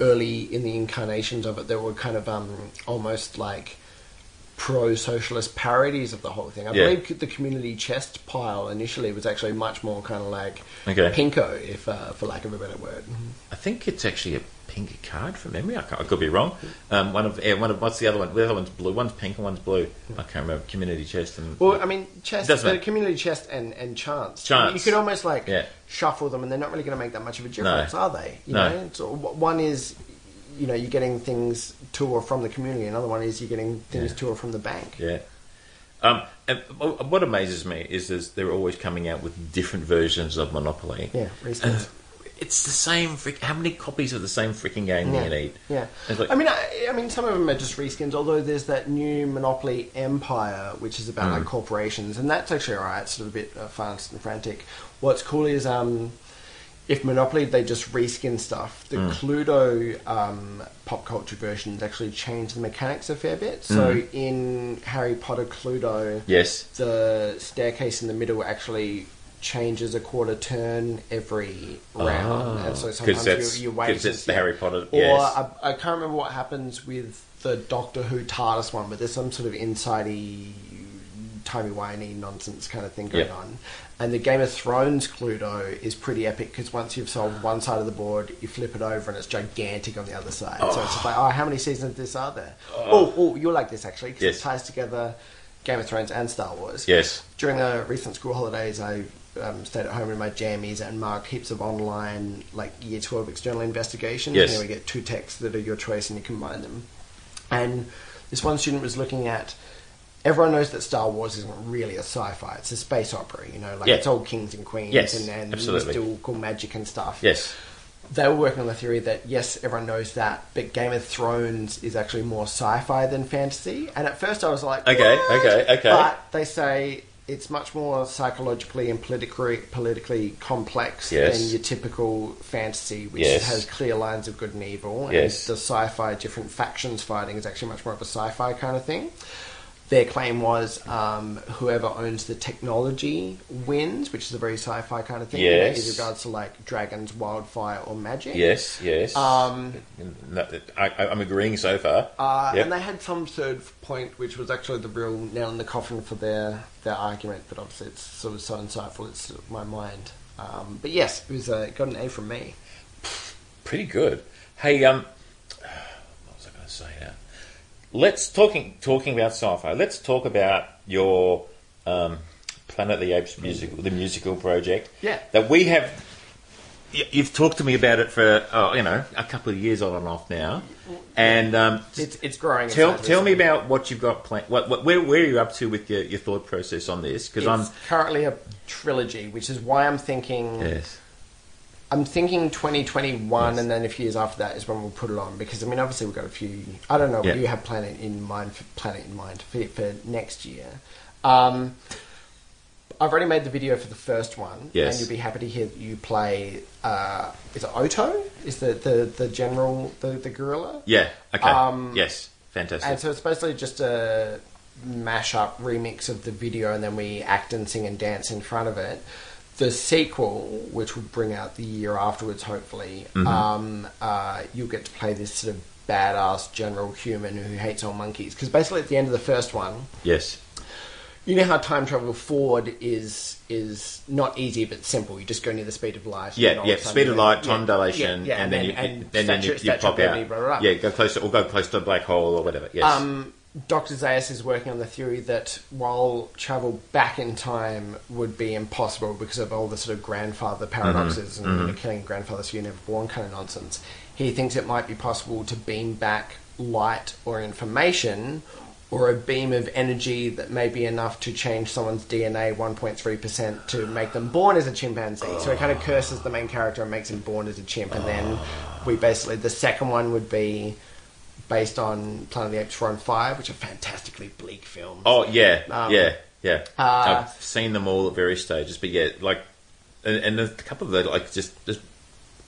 early in the incarnations of it that were kind of um, almost like pro-socialist parodies of the whole thing. I Yeah. believe the community chest pile initially was actually much more kind of like Okay. pinko, if uh, for lack of a better word. I think it's actually a pink card from memory. I, I could be wrong. Um, one of one of what's the other one? The other one's blue. One's pink and one's blue. I can't remember. Community chest and Well, I mean, chest, the matter. community chest and, and chance. Chance. You could almost like Yeah. shuffle them, and they're not really going to make that much of a difference, are they? You No. know, so one is, you know, you're getting things to or from the community. Another one is you're getting things Yeah. to or from the bank. Yeah. Um, and what amazes me is there's, they're always coming out with different versions of Monopoly. Yeah, reskins. It's the same. Frick, how many copies of the same freaking game Yeah. do you need? Yeah, like- I mean, I, I mean, some of them are just reskins. Although there's that new Monopoly Empire, which is about Mm. like corporations, and that's actually alright. It's sort of a bit uh, fast and frantic. What's cool is um, if Monopoly they just reskin stuff. The Mm. Cluedo um, pop culture versions actually change the mechanics a fair bit. So Mm. in Harry Potter Cluedo, Yes. the staircase in the middle actually changes a quarter turn every round, Ah. and so sometimes you, you wait. 'cause it's the. Harry Potter- Or yes. I, I can't remember what happens with the Doctor Who TARDIS one, but there's some sort of insidey, timey wimey nonsense kind of thing going Yeah. on. And the Game of Thrones Cluedo is pretty epic because once you've solved one side of the board, you flip it over and it's gigantic on the other side. Oh. So it's just like, oh, how many seasons of this are there? Oh, oh, you'll like this actually because Yes. it ties together Game of Thrones and Star Wars Yes. during the recent school holidays, I um, stayed at home in my jammies and marked heaps of online like year twelve external investigations. Yes. And we get two texts that are your choice, and you combine them. And this one student was looking at. Everyone knows that Star Wars isn't really a sci-fi; it's a space opera. You know, like Yeah. it's all kings and queens Yes, and, and mystical magic and stuff Yes. they were working on the theory that yes, everyone knows that, but Game of Thrones is actually more sci-fi than fantasy. And at first, I was like, Okay, "What?" okay, okay. But they say it's much more psychologically and politically politically complex Yes. than your typical fantasy, which Yes. has clear lines of good and evil. Yes. The sci-fi, different factions fighting, is actually much more of a sci-fi kind of thing. Their claim was um, whoever owns the technology wins, which is a very sci-fi kind of thing. Yes. in regards to like dragons, wildfire, or magic. Yes. Yes. Um, No, I, I'm agreeing so far. Uh, Yep. And they had some third point, which was actually the real nail in the coffin for their, their argument, but obviously it's sort of so insightful, it's sort of my mind. Um, but yes, it was uh, got an A from me. Pretty good. Hey, um, what was I going to say now? Let's talking talking about sci-fi. Let's talk about your um, Planet of the Apes musical, the musical project. Yeah. That we have. You've talked to me about it for oh, you know a couple of years on and off now, and um, It's, it's growing. in tell tell me about what you've got planned. What, what where where are you up to with your, your thought process on this? Because I'm currently a trilogy, which is why I'm thinking. yes I'm thinking 2021, Yes. and then a few years after that is when we'll put it on. Because I mean, obviously we've got a few. I don't know Yeah. what you have Planet in mind for Planet in mind for, for next year. Um, I've already made the video for the first one, Yes. and you'll be happy to hear that you play. Uh, is it Oto? Is the the, the general the, the gorilla? yeah okay Um, yes fantastic And so it's basically just a mash-up remix of the video, and then we act and sing and dance in front of it. The sequel, which will bring out the year afterwards, hopefully, Mm-hmm. um, uh, you'll get to play this sort of badass general human who hates all monkeys. Because basically, at the end of the first one, yes you know how time travel forward is is not easy but simple. You just go near the speed of light. Yeah, yeah. Speed of light, time yeah, dilation, yeah, yeah, and, then, you, and then, then you, you pop out. blah, blah, blah. Yeah, go close to, or go close to a black hole or whatever. Yes. Um, Dr. Zaius is working on the theory that while travel back in time would be impossible because of all the sort of grandfather mm-hmm. paradoxes and mm-hmm. you know, killing grandfathers grandfather so you're never born kind of nonsense, he thinks it might be possible to beam back light or information or a beam of energy that may be enough to change someone's DNA 1.3% to make them born as a chimpanzee. So it kind of oh. curses the main character and makes him born as a chimp. And then we basically, the second one would be based on Planet of the Apes 4 and 5, which are fantastically bleak films. oh yeah, um, yeah, yeah. uh, I've seen them all at various stages, but yeah, like, and, and a couple of the like just, just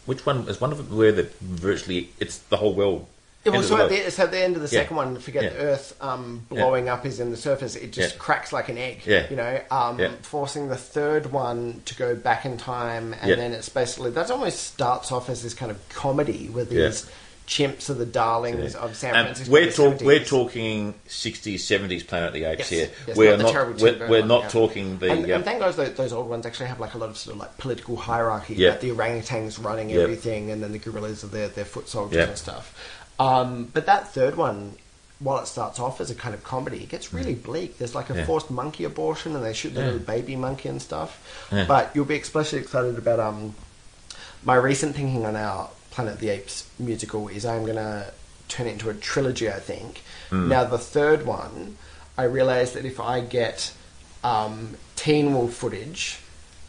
which one is one of them where the virtually it's the whole world. Yeah, well, so, at the, so at the end of the Yeah. second one, forget Yeah. the Earth um, blowing up is in the surface. It just Yeah. cracks like an egg. Yeah. You know, um, Yeah. forcing the third one to go back in time, and Yeah. then it's basically that almost starts off as this kind of comedy where these chimps are the darlings of San Um, Francisco. we're, talk, we're talking 60s, 70s Planet of the Apes Yes, here. yes, we're not not, we're, we're not yeah. talking the. and, uh, and thank God those, those old ones actually have like a lot of sort of like political hierarchy. Yeah. Like the orangutans running Yeah. everything, and then the gorillas are their their foot soldiers Yeah. and stuff. Um, but that third one, while it starts off as a kind of comedy, it gets really bleak. There's like a. Yeah. forced monkey abortion, and they shoot the Yeah. little baby monkey and stuff. Yeah. But you'll be especially excited about um my recent thinking on our Planet of the Apes musical is I'm gonna turn it into a trilogy. I think. Hmm. Now the third one, I realised that if I get um, Teen Wolf footage,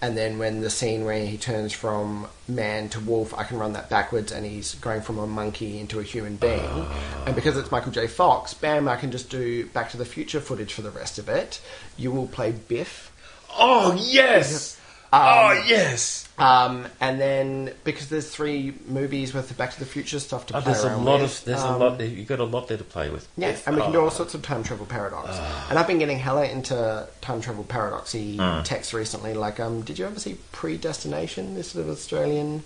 and then when the scene where he turns from man to wolf, I can run that backwards, and he's going from a monkey into a human being. And because it's Michael J. Fox, bam, I can just do Back to the Future footage for the rest of it. You will play Biff. oh yes! Oh yes! Um, and then because there's three movies with the Back to the Future stuff to Oh, play there's a around lot with, of there's um, a lot. You've got a lot there to play with. If- and we can do oh. all sorts of time travel paradox. And I've been getting hella into time travel paradoxy Hmm. texts recently. Like, um, did you ever see Predestination? This sort of Australian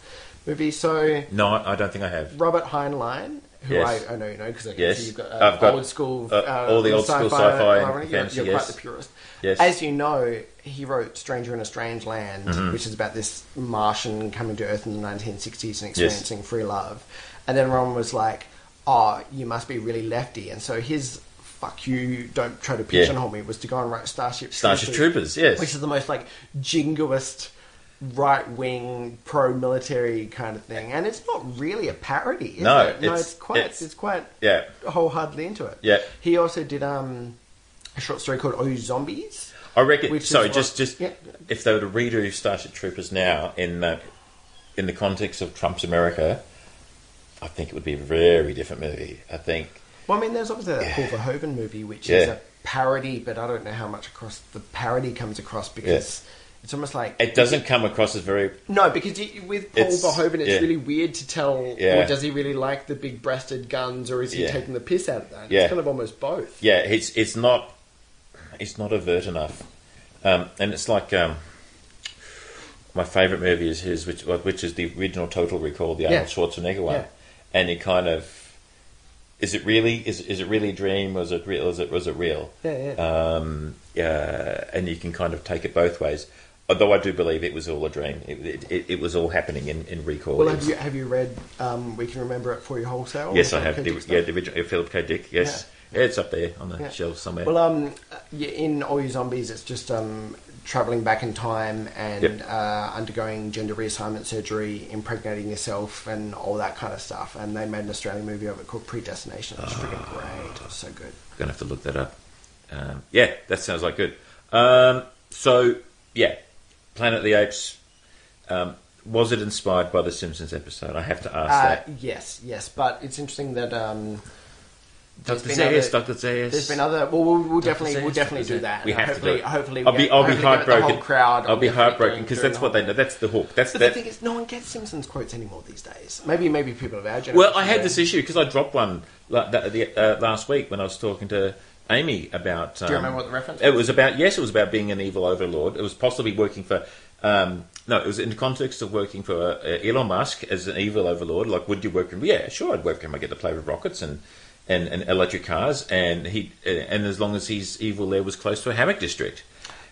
movie. So No, I don't think I have. Robert Heinlein, who Yes. I, I know you know because I can Yes. see you've got, uh, I've got, old school, uh, all the old school sci-fi, irony. You're- fantasy, You're, yes. quite the purist. Yes. As you know, he wrote Stranger in a Strange Land, Mm-hmm. which is about this Martian coming to Earth in the 1960s and experiencing free love. And then Ron was like, "Oh, you must be really lefty." And so his fuck you, don't try to Yeah. pigeonhole me, was to go and write Starship Starship Troopers, yes. which is the most like jingoist right wing pro military kind of thing, and it's not really a parody. Is No, it? no, it's- it's, quite it's- it's, quite Yeah. wholeheartedly into it. Yeah. he also did um a short story called Oh Zombies. I reckon. Which sorry, just just yeah. if they were to redo Starship Troopers now in the in the context of Trump's America, I think it would be a very different movie. I think. Well, I mean, there's obviously that Paul Verhoeven movie, which Yeah. is a parody, but I don't know how much across the parody comes across because it's almost like It doesn't come across as very. No, because you, with Paul It's- Verhoeven, it's yeah. really weird to tell. Yeah. Or does he really like the big-breasted guns, or is he Yeah. taking the piss out of that? Yeah. It's kind of almost both. Yeah, it's it's not it's not overt enough, um, and it's like um, my favourite movie is his, which which is the original Total Recall, the Arnold Yeah. Schwarzenegger one, Yeah. and he kind of. Is it really? Is is it really a dream? Was it real? Was it was it real? Yeah, yeah. Um, yeah, and you can kind of take it both ways. Although I do believe it was all a dream. It, it, it, was all happening in, in recall. Well, have you have you read um, We Can Remember It for You Wholesale? yes, I have. Philip K. The, Dick yeah, the original Philip K. Dick. Yes, yeah. It's up there on the Yeah. shelf somewhere. Well, um, in All You Zombies, it's just um, traveling back in time and Yep. uh, undergoing gender reassignment surgery, impregnating yourself, and all that kind of stuff. And they made an Australian movie of it called Predestination. It was freaking Ah. great. It was so good. Gonna have to look that up. Um, yeah, that sounds like good. Um, so yeah, Planet of the Apes. Um, was it inspired by the Simpsons episode? I have to ask Uh, that. yes, yes, but it's interesting that um, Dr. Zaius, Dr. Zaius. There's been other. Well, we'll, we'll definitely, Zaius, we'll definitely do that. We have hopefully, to do it. Hopefully, I'll be, I'll be the heartbroken. whole crowd. I'll be heartbroken because that's what they know. That's the hook. That's But that. the thing is, no one gets Simpsons quotes anymore these days. Maybe, maybe people of our generation. Well, I had this issue because I dropped one the, the, uh, last week when I was talking to Amy about. Um, you remember what the reference It was about yes, it was about being an evil overlord. It was possibly working for. Um, no, it was in the context of working for uh, Elon Musk as an evil overlord. Like, would you work for him? Yeah, sure, I'd work for him. I get to play with rockets and, and, and electric cars, and he and as long as he's evil, there was close to a hammock district.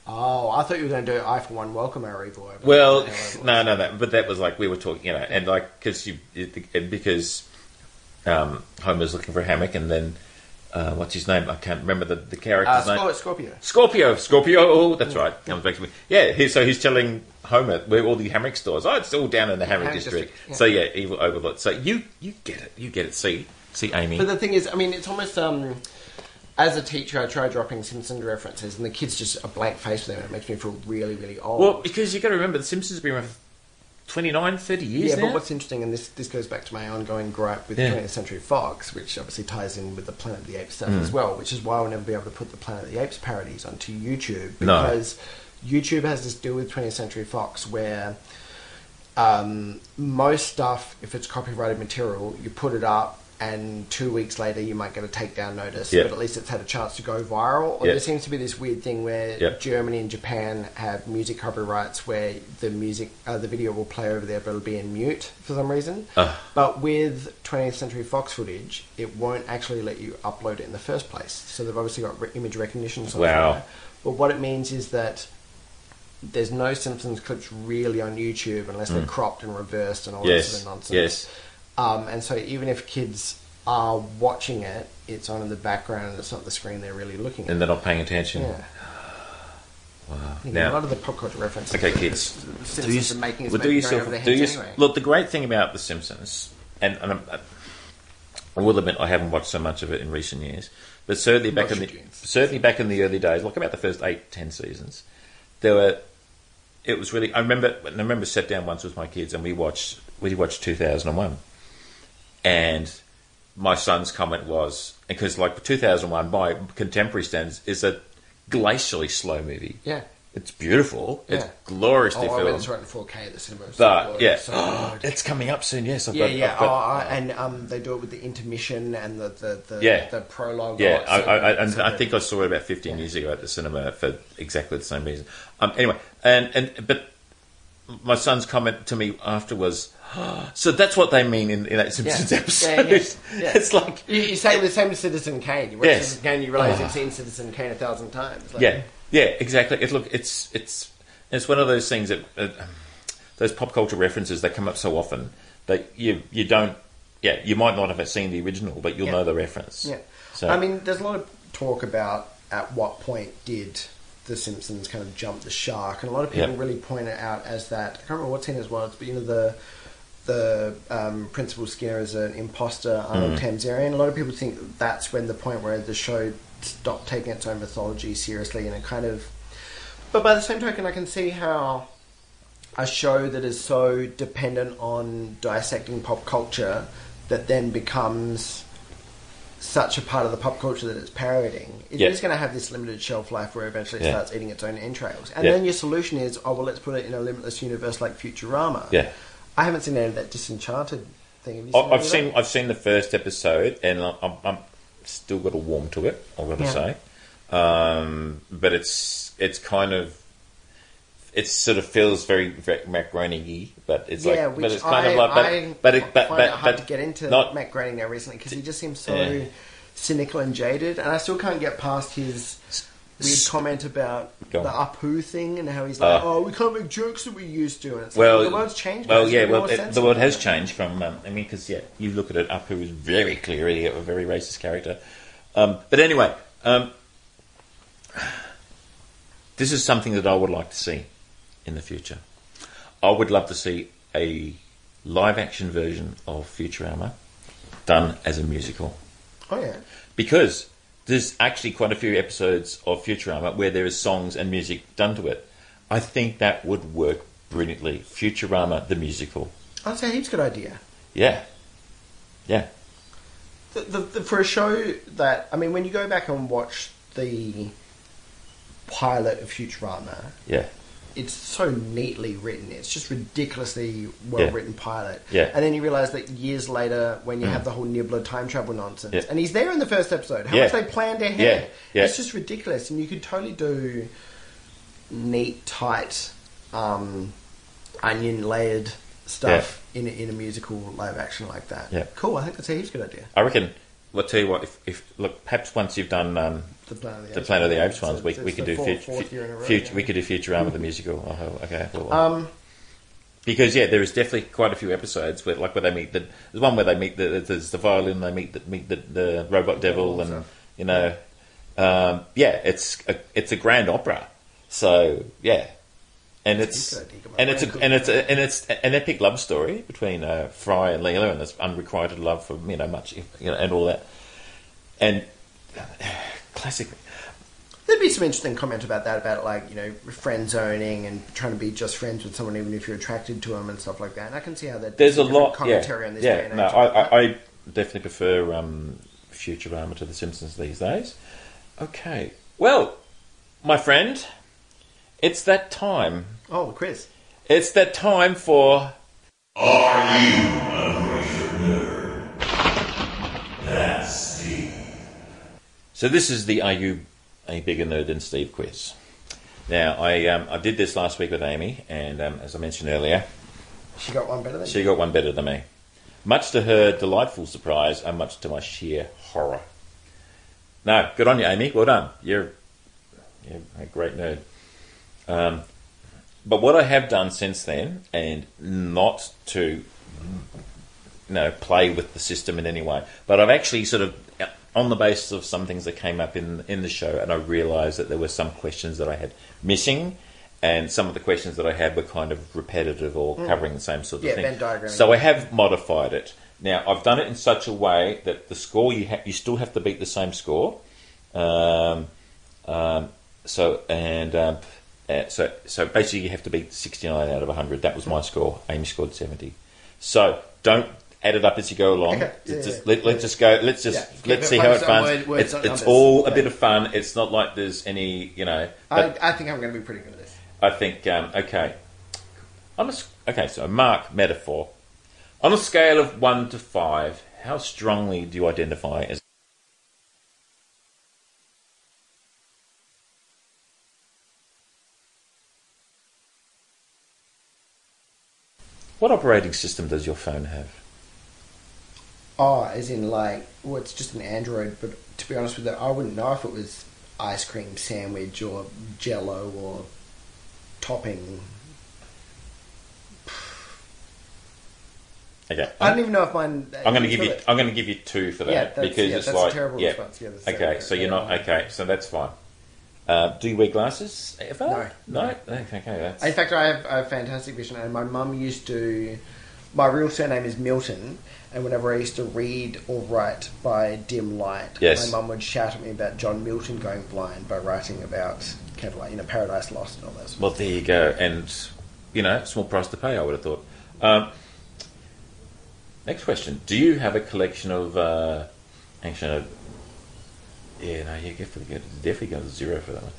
Oh, I thought you were going to do I for one welcome our evil. over- Well, no, no, no. But that was like we were talking, you know, and like because you because um, Homer's looking for a hammock, and then uh, what's his name? I can't remember the the uh, character's name. Scorpio. Scorpio, Scorpio. Oh, that's right. Comes back to me. Yeah. He, so he's telling Homer where all the hammock stores. Oh, it's all down in the hammock, Hammock district. district, yeah. So yeah, evil overlord. So you you get it. You get it. See, see, Amy. But the thing is, I mean, it's almost um, as a teacher, I try dropping Simpsons references, and the kids just a blank face for them. and It makes me feel really, really old. well, because you got to remember, The Simpsons have been around for 29, 30 years yeah, now. but what's interesting, and this this goes back to my ongoing gripe with Yeah. 20th Century Fox, which obviously ties in with the Planet of the Apes stuff Mm. as well, which is why I'll never be able to put the Planet of the Apes parodies onto YouTube No. because YouTube has this deal with 20th Century Fox where um, most stuff, if it's copyrighted material, you put it up. And two weeks later, you might get a takedown notice, Yeah. but at least it's had a chance to go viral. Or Yeah. there seems to be this weird thing where Yeah. Germany and Japan have music copyrights where the music, uh, the video will play over there, but it'll be in mute for some reason. Ugh. But with 20th Century Fox footage, it won't actually let you upload it in the first place. So they've obviously got re- image recognition software. Wow. But what it means is that there's no Simpsons clips really on YouTube unless they're cropped and reversed and all that Mm. Sort of nonsense. yes. Um, and so even if kids are watching it, it's on in the background and it's not the screen they're really looking at. and they're not paying attention. yeah. Wow. Now- a lot of the pop culture references. Okay, kids. The Do Simpsons you, are making us well, do yourself, over their do heads you, anyway. Look, the great thing about The Simpsons, and, and I'm, I will admit I haven't watched so much of it in recent years, but certainly back in the your jeans. certainly back in the early days, like about the first eight, ten seasons, there were. It was really. I remember. I remember sat down once with my kids and we watched. We watched 2001, and my son's comment was because like 2001 by contemporary standards is a glacially slow movie. Yeah. It's beautiful. It's Yeah. gloriously Oh, I filmed. went to it in 4K at the cinema. But so yeah, so good. it's coming up soon. Yes, I've yeah, got. yeah. Got- oh, I- and um, they do it with the intermission and the the, the, Yeah. the prologue. yeah, Oh, I, I, I, and I think I saw it about 15 years ago at the cinema for exactly the same reason. Um, anyway, and and but my son's comment to me after was, so that's what they mean in, in that Simpsons Yeah. episode. Yeah, yeah, yeah. It's like You, you say the same with Citizen Kane. You watch Yes. Citizen Kane, you realise you've seen Citizen Kane a thousand times. Like, Yeah, yeah, exactly. It, look, it's it's it's one of those things that uh, those pop culture references that come up so often that you you don't. Yeah, you might not have seen the original, but you'll Yeah. know the reference. Yeah. So I mean, there's a lot of talk about at what point did The Simpsons kind of jump the shark, and a lot of people Yep. really point it out as that. I can't remember what scene it was, but you know the the um, principal Skinner is an imposter, Armin Tamzarian. A lot of people think that's when the point where the show stopped taking its own mythology seriously, and it kind of. But by the same token, I can see how a show that is so dependent on dissecting pop culture that then becomes such a part of the pop culture that it's parodying it is Yeah. going to have this limited shelf life where eventually it Yeah. starts eating its own entrails. And Yeah. then your solution is, oh well, let's put it in a limitless universe like Futurama. Yeah. I haven't seen any of that Disenchanted thing. Have you I- seen any I've seen that? I've seen the first episode, and I'm, I'm, I'm still got a warm to it. I've got to Yeah. say, um, but it's it's kind of it sort of feels very, very macaroni but it's yeah, like which but it's kind I, of like but I but it, but, find but, it hard but to get into not Matt Groening now recently because he just seems so Yeah. cynical and jaded, and I still can't get past his weird comment about Go the. Apu thing and how he's like, Uh, "Oh, we can't make jokes that we used to." And it's Well, like, the world's changed. Well, yeah, well, it, the world has changed from. Um, I mean, because yeah, you look at it, Apu is very clearly a very racist character. Um, but anyway, um, this is something that I would like to see in the future. I would love to see a live-action version of Futurama done as a musical Oh yeah, because there's actually quite a few episodes of Futurama where there is songs and music done to it. I think that would work brilliantly. Futurama the musical. I'd say he's a good idea. Yeah. Yeah. The, the, the, for a show that I mean, when you go back and watch the pilot of Futurama, Yeah. It's so neatly written. It's just ridiculously well Yeah. written pilot. Yeah. And then you realise that years later, when you have the whole Nibbler time travel nonsense, Yeah. and he's there in the first episode, how Yeah. much they planned ahead. Yeah. Yeah. It's just ridiculous, and you could totally do neat, tight, um, onion layered stuff in a, in a musical live action like that. Yeah. Cool. I think that's a heaps good idea. I reckon. Well, tell you what. If, if look, perhaps once you've done um, The Planet of the the Apes. Planet of the Apes ones, we, we could do fourth- Fut- fourth year in a row, Fut- yeah. we could do Futurama the musical. Oh, okay. Well, Um, because yeah, there is definitely quite a few episodes where, like, where they meet the there's one where they meet the there's the violin, they meet the meet the, the robot devil, and you know, um, yeah, it's a, it's a grand opera. So yeah, and it's good idea, come on, and it's a, and it's a, and it's an epic love story between uh, Fry and Leela, and this unrequited love for you know much you know and all that, and classic. There'd be some interesting comment about that, about like you know friend zoning and trying to be just friends with someone even if you're attracted to them and stuff like that. And I can see how that There's a different lot. Yeah, commentary on this day yeah. and No, age. I, I, I definitely prefer um, Futurama to The Simpsons these days. Okay, well, my friend, it's that time. oh, Chris. It's that time for. So this is the Are You a Bigger Nerd Than Steve quiz. Now, I um, I did this last week with Amy, and um, as I mentioned earlier, She got one better than she you. got one better than me. Much to her delightful surprise, and much to my sheer horror. No, good on you, Amy. Well done. You're, you're a great nerd. Um, but what I have done since then, and not to, you know, play with the system in any way, but I've actually sort of, on the basis of some things that came up in in the show, and I realised that there were some questions that I had missing, and some of the questions that I had were kind of repetitive or covering the same sort of Yeah, thing. Venn diagramming. So I have modified it. Now I've done it in such a way that the score you ha- you still have to beat the same score. Um, um, so and um, uh, so so basically you have to beat sixty nine out of hundred. That was my score. Amy scored seventy. So don't add it up as you go along. Okay. Yeah, Just- yeah, let, us just go. Let's just Yeah. Let's see how it runs. word- it's it's all a bit of fun. It's not like there's any you know. I, I think I'm going to be pretty good at this. I think um, okay. On a, okay, so mark metaphor. On a scale of one to five, how strongly do you identify as? What operating system does your phone have? Oh, as in like, well, it's just an Android. But to be honest with you, I wouldn't know if it was ice cream sandwich or Jello or topping. Okay. I don't even know if mine. I'm going to give you. it. I'm going to give you two for that Yeah, that's- because yeah, it's a like terrible yeah. response. Yeah, okay, so you're not okay. So that's fine. Uh, do you wear glasses ever? No. No. Okay, okay, that's In fact, I have, have fantastic vision, and my mum used to. My real surname is Milton, and whenever I used to read or write by dim light, Yes. my mum would shout at me about John Milton going blind by writing about kind of like you know Paradise Lost and all those. Well, there you go, and you know, small price to pay. I would have thought. Um, next question: Do you have a collection of? Uh, actually, no, yeah, no, you definitely go, definitely go zero for that one.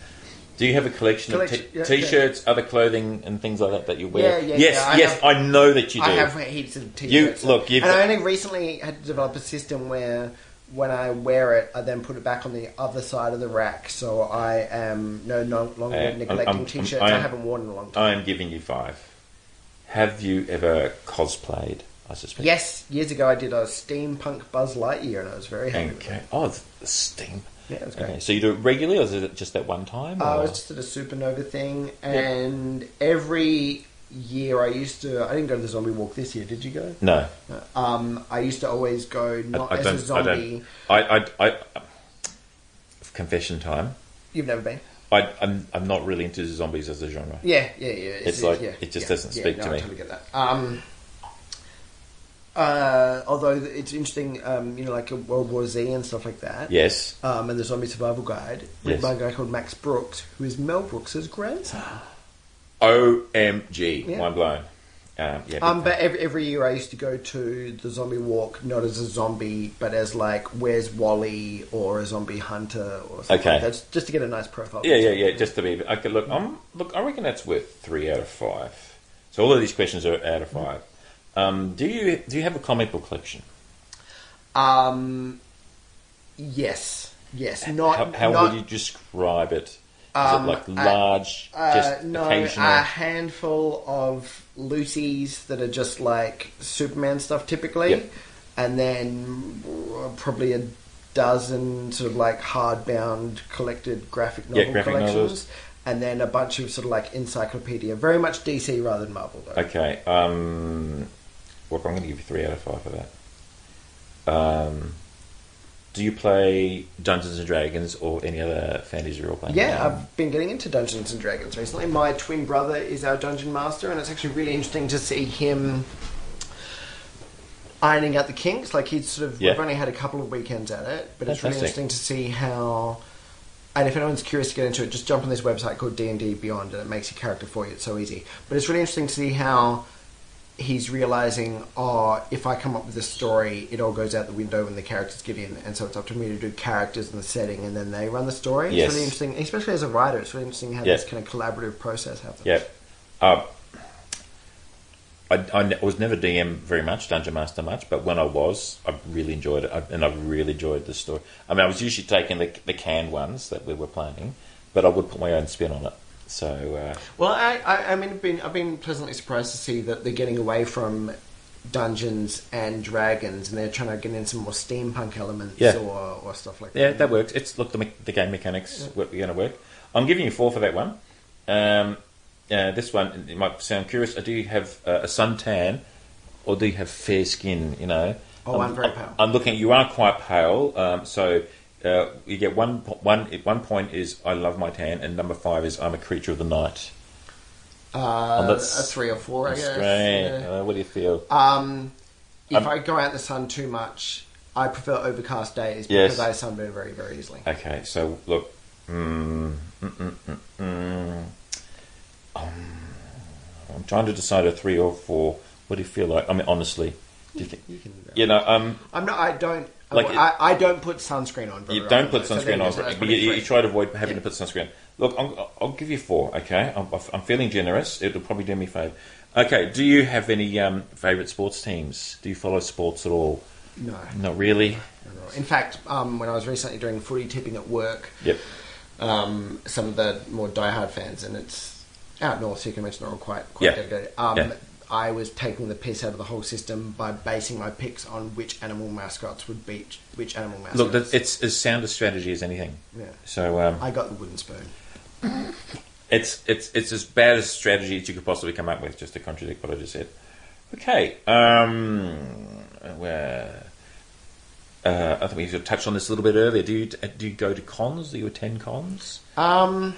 Do you have a collection, Collection, of yeah, t- t-shirts, other clothing, and things like that that you wear? Yeah, yeah, yes, yeah, I yes, have- I know that you do. I have heaps of t-shirts. look, you've and I only recently had to develop a system where when I wear it, I then put it back on the other side of the rack, so I am no, no longer Uh, neglecting I'm- t-shirts I'm- I haven't worn in a long time. I am giving you five. Have you ever cosplayed? I suspect. Yes, years ago I did a steampunk Buzz Lightyear, and I was very happy. Okay. Oh, the, the steam. Yeah, it was great. Okay. So you do it regularly, or is it just that one time? Uh, I or- was just at a supernova thing, and every year I used to. I didn't go to the zombie walk this year. Did you go? no. Um, I used to always go not I, I as don't. a I zombie. don't. I, I, I, confession time. You've never been. I, I'm, I'm not really into zombies as a genre. Yeah, yeah, yeah. It's like- yeah, it just yeah, doesn't yeah, speak no, to me. I totally get that. Um, uh, although it's interesting, um, you know, like a World War Z and stuff like that. Yes. Um, and the Zombie Survival Guide, written Yes. by a guy called Max Brooks, who is Mel Brooks' grandson. OMG. Yeah. Mind blown. Um, yeah. Um, but every, every year I used to go to the zombie walk, not as a zombie, but as like, where's Wally or a zombie hunter or something Okay. like that, just to get a nice profile. Yeah, yeah, yeah. Just to be okay. Look, I'm look. I reckon that's worth three out of five. So all of these questions are out of five. Um, do you do you have a comic book collection? Um, yes, yes. Not how how not, would you describe it? Is Um, it like uh, large, Uh, just no, occasional? a handful of Lucy's that are just like Superman stuff typically, Yep. and then probably a dozen sort of like hardbound collected graphic Yeah, novel graphic collections, novels. and then a bunch of sort of like encyclopedia, very much DC rather than Marvel though. Okay. Um, well, I'm going to give you three out of five for that. Um, do you play Dungeons and Dragons or any other fantasy role playing? Yeah, game? I've been getting into Dungeons and Dragons recently. My twin brother is our dungeon master, and it's actually really interesting to see him ironing out the kinks. Like he's sort of, Yeah. we've only had a couple of weekends at it, but it's really interesting to see how. And if anyone's curious to get into it, just jump on this website called D and D Beyond, and it makes your character for you. It's so easy. But it's really interesting to see how he's realizing, oh, if I come up with a story, it all goes out the window when the characters get in, and so it's up to me to do characters and the setting, and then they run the story. Yes. It's really interesting, especially as a writer. It's really interesting how Yeah. this kind of collaborative process happens. Yeah. Uh, I, I was never DM very much, Dungeon Master much, but when I was, I really enjoyed it, I, and I really enjoyed the story. I mean, I was usually taking the, the canned ones that we were planning, but I would put my own spin on it. So, uh, Well, I, I, I mean, I've been, I've been pleasantly surprised to see that they're getting away from Dungeons and Dragons, and they're trying to get in some more steampunk elements Yeah. or, or stuff like yeah, that. Yeah, that works. It's look the, me- the game mechanics are going to work. I'm giving you four for that one. Um, uh, this one it might sound curious. I Do you have uh, a suntan, or do you have fair skin? You know. Oh, I'm very pale. I'm looking. You are quite pale. Um, so uh, you get one one one point is I love my tan, and number five is I'm a creature of the night. Uh, a three or four, I guess. yeah. Uh, what do you feel? Um, if Um, I go out in the sun too much, I prefer overcast days Yes. because I sunburn very, very easily. Okay, so look. Mm, mm, mm, mm, mm. Um, I'm trying to decide a three or four. What do you feel like? I mean, honestly, do you think? You can. You know, um, I'm not. I don't. Like I, I don't put sunscreen on. very you don't put so sunscreen you on, but you, you try to avoid having Yeah. to put sunscreen. Look, I'll, I'll give you four. Okay, I'm, I'm feeling generous. It'll probably do me a favour. Okay, do you have any um, favourite sports teams? Do you follow sports at all? No. Not really. In fact, um, when I was recently doing footy tipping at work, Yep. um, some of the more diehard fans, and it's out north, so you can imagine they're all quite quite Yeah. dedicated. Um, Yeah. I was taking the piss out of the whole system by basing my picks on which animal mascots would beat which animal mascots. Look, that, it's as sound a strategy as anything. yeah. So um, I got the wooden spoon. it's it's it's as bad a strategy as you could possibly come up with, just to contradict what I just said. Okay. Um, where? Uh, I think we sort of touched on this a little bit earlier. Do you do you go to cons? Do you attend cons? Um,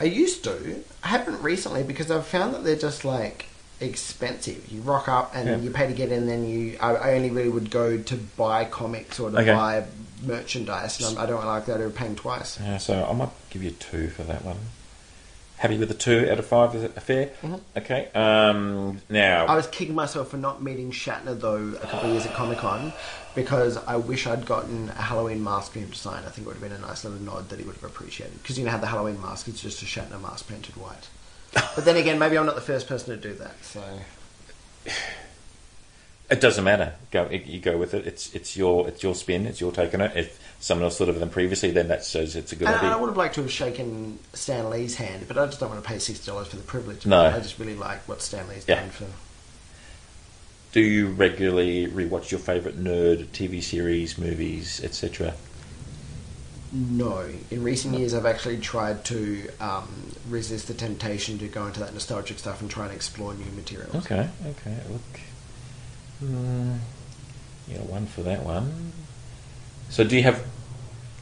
I used to. I haven't recently because I've found that they're just like expensive. You rock up and Yeah. you pay to get in. Then you, I, only really would go to buy comics or to Okay. buy merchandise, and I'm, I don't like that. Of paying twice. Yeah, so I might give you two for that one. Happy with the two out of five? Is it fair? Mhm. Okay. Um, now, I was kicking myself for not meeting Shatner though a couple of years at Comic Con because I wish I'd gotten a Halloween mask for him to sign. I think it would have been a nice little nod that he would have appreciated because you know how the Halloween mask is just a Shatner mask painted white. But then again, maybe I'm not the first person to do that. So it doesn't matter. Go, you go with it. It's it's your it's your spin. It's your take on it. If someone else thought of them previously, then that shows it's a good and I, I would have liked to have shaken Stan Lee's hand, but I just don't want to pay sixty dollars for the privilege. No. I just really like what Stan Lee's Yeah. done for. Do you regularly rewatch your favourite nerd TV series, movies, etc.? No, in recent years I've actually tried to um, resist the temptation to go into that nostalgic stuff and try and explore new materials. Okay, okay. Look, mm, yeah, one for that one. So, do you have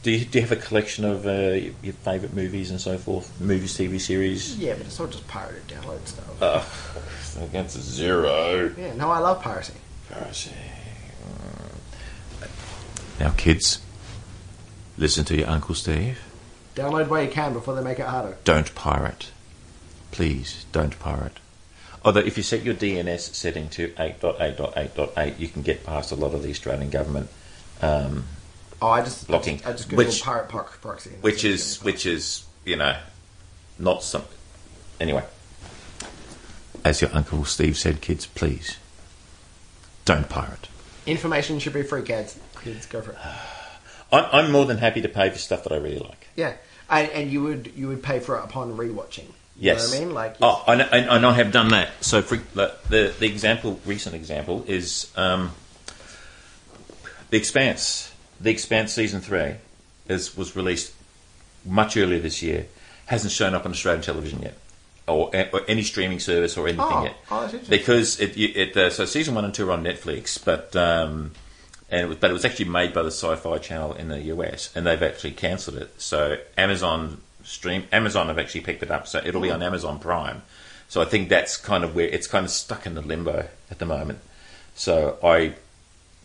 do you, do you have a collection of uh, your favourite movies and so forth? Movies, TV series. Yeah, but it's all just pirated download stuff. Uh, against a zero. yeah, no, I love piracy. Piracy. Now, kids, listen to your Uncle Steve. Download where you can before they make it harder. Don't pirate. Please, don't pirate. Although, if you set your DNS setting to 8.8.8.8, you can get past a lot of the Australian government, um, Oh, I just Blocking. I just, I just Which- pirate pro- proxy. which is which is you know not some. Anyway, as your Uncle Steve said, kids, please don't pirate. information should be free, kids. Kids, go for it. I'm, I'm more than happy to pay for stuff that I really like. Yeah, and, and you would you would pay for it upon rewatching. You Yes. know what I mean? Like, Oh, I know, I I have done that. So, for, the, the the example, recent example, is um, the Expanse. The Expanse season three is was released much earlier this year. Hasn't shown up on Australian television yet, or, or any streaming service or anything oh, yet, oh, that's interesting. because it, it uh, so season one and two are on Netflix, but. Um, and it was, but it was actually made by the Sci-Fi Channel in the US, and they've actually cancelled it. So Amazon stream Amazon have actually picked it up, so it'll be on Amazon Prime. So I think that's kind of where it's kind of stuck in the limbo at the moment. So I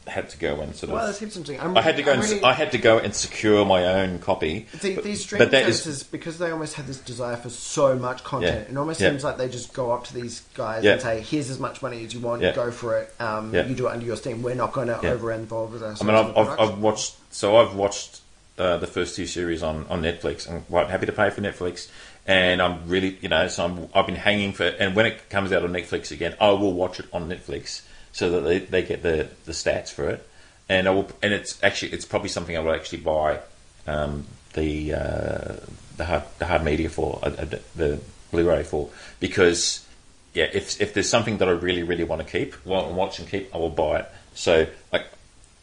had to go and sort well, of that's interesting. I'm, I had to go I'm and really- I had to go and secure my own copy. The, But- these streaming that is- services, because they almost have this desire for so much content, Yeah. it almost Yeah. seems like they just go up to these guys Yeah. and say, "Here's as much money as you want, go for it. Um. You do it under your steam. We're not going to over involve with us." I mean, I've, I've. I've watched. So I've watched uh, the first two series on, on Netflix. I'm quite happy to pay for Netflix, and I'm really, you know, so I'm, I've been hanging for. And when it comes out on Netflix again, I will watch it on Netflix so that they, they get the, the stats for it. And I will, and it's actually it's probably something I will actually buy um, the uh, the hard the hard media for uh, uh, the Blu-ray for because yeah, if if there's something that I really really want to keep, to watch and keep, I will buy it. So like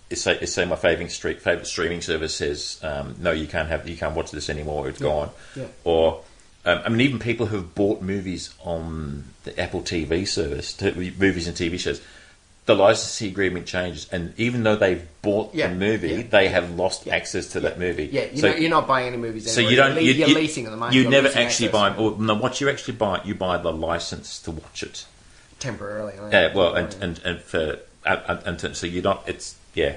it's say, it's say my favorite street, favorite streaming service says um, no, you can't have you can't watch this anymore. It's gone. yeah. Or um, I mean, even people who've bought movies on the Apple TV service, t- movies and TV shows, the licensing agreement changes, and even though they've bought Yeah, the movie, yeah. they have lost access to that movie. Yeah, you So- know, you're not buying any movies. so you don't. You're, You, you're you- leasing at the moment. You You're never actually buy. Or, no, what you actually buy, you buy the license to watch it. temporarily. Yeah, well, and and and for and, and, so you don't. It's yeah.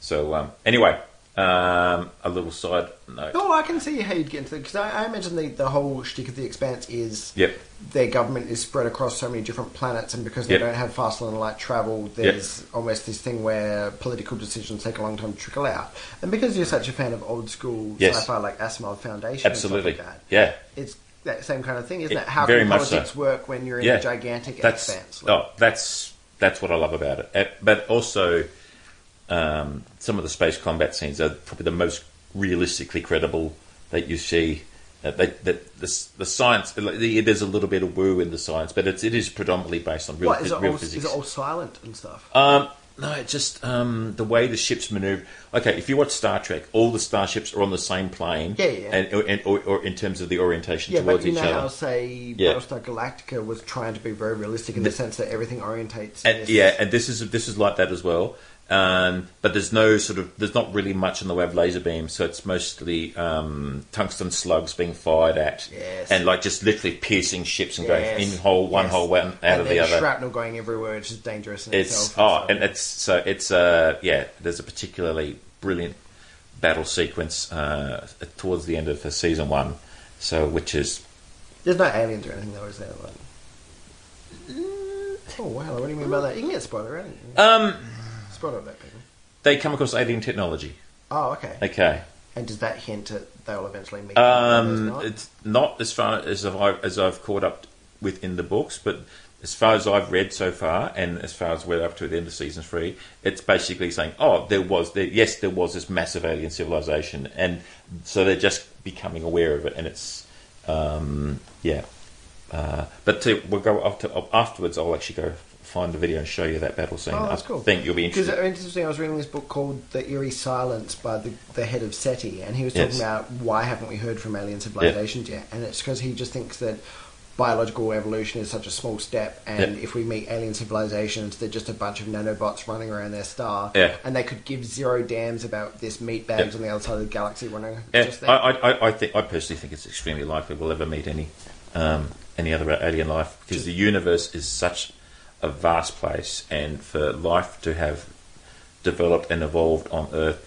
So um, anyway, um, a little side note. Oh, I can see how you'd get into it because I, I imagine the, the whole shtick of the Expanse is Yep. their government is spread across so many different planets, and because they Yep. don't have faster than light travel, there's almost this thing where political decisions take a long time to trickle out. And because you're such a fan of old school Yes. sci-fi like Asimov Foundation, Absolutely. and stuff like that, Yeah. it's that same kind of thing, isn't It- it? How very can much so. politics work when you're in Yeah. a gigantic That's expanse? oh, that's that's what I love about it. Uh, But also, um, some of the space combat scenes are probably the most realistically credible that you see. Uh, they, that the, the science, there's a little bit of woo in the science, but it's, it is predominantly based on real, what is it? real All, physics. is it all silent and stuff? Um, no, it's just um, the way the ships maneuver. Okay, if you watch Star Trek, all the starships are on the same plane. Yeah, yeah. And, and or, or in terms of the orientation Yeah, but towards you each know other. how, say, Yeah. Battlestar Galactica was trying to be very realistic in the, sense that everything orientates. And, yeah, and this is this is like that as well. Um, but there's no sort of there's not really much in the way of laser beams, so it's mostly um, tungsten slugs being fired at, Yes. and like just literally piercing ships and Yes. going in hole one Yes. hole one out and of then the other. shrapnel going everywhere, which is dangerous in It's itself. oh, so- and it's so it's uh yeah. There's a particularly brilliant battle sequence uh, towards the end of uh, season one, so which is There's no aliens or anything though, is there? Like, oh wow, what do you mean by that? You can get spoiler, right? um That they come across alien technology. Oh, okay. Okay, And does that hint at they'll eventually meet? um, others, it's not as far as I've as I've caught up with in the books, but as far as I've read so far, and as far as we're up to the end of season three, it's basically saying, oh, there was there, yes, there was this massive alien civilization, and so they're just becoming aware of it, and it's um, yeah. Uh, but to, we'll go after, afterwards. I'll actually go find the video and show you that battle scene. Oh, that's I cool. think you'll be interested. Because interesting, I was reading this book called The Eerie Silence by the, the head of SETI, and he was talking Yes. about why haven't we heard from alien civilizations yet? And it's because he just thinks that biological evolution is such a small step, and Yeah. if we meet alien civilizations, they're just a bunch of nanobots running around their star, Yeah. and they could give zero dams about this meat bags Yeah. on the other side of the galaxy running Yeah, just there. I, I, I think I personally think it's extremely likely we'll ever meet any um, any other alien life because the universe is such a vast place, and for life to have developed and evolved on Earth,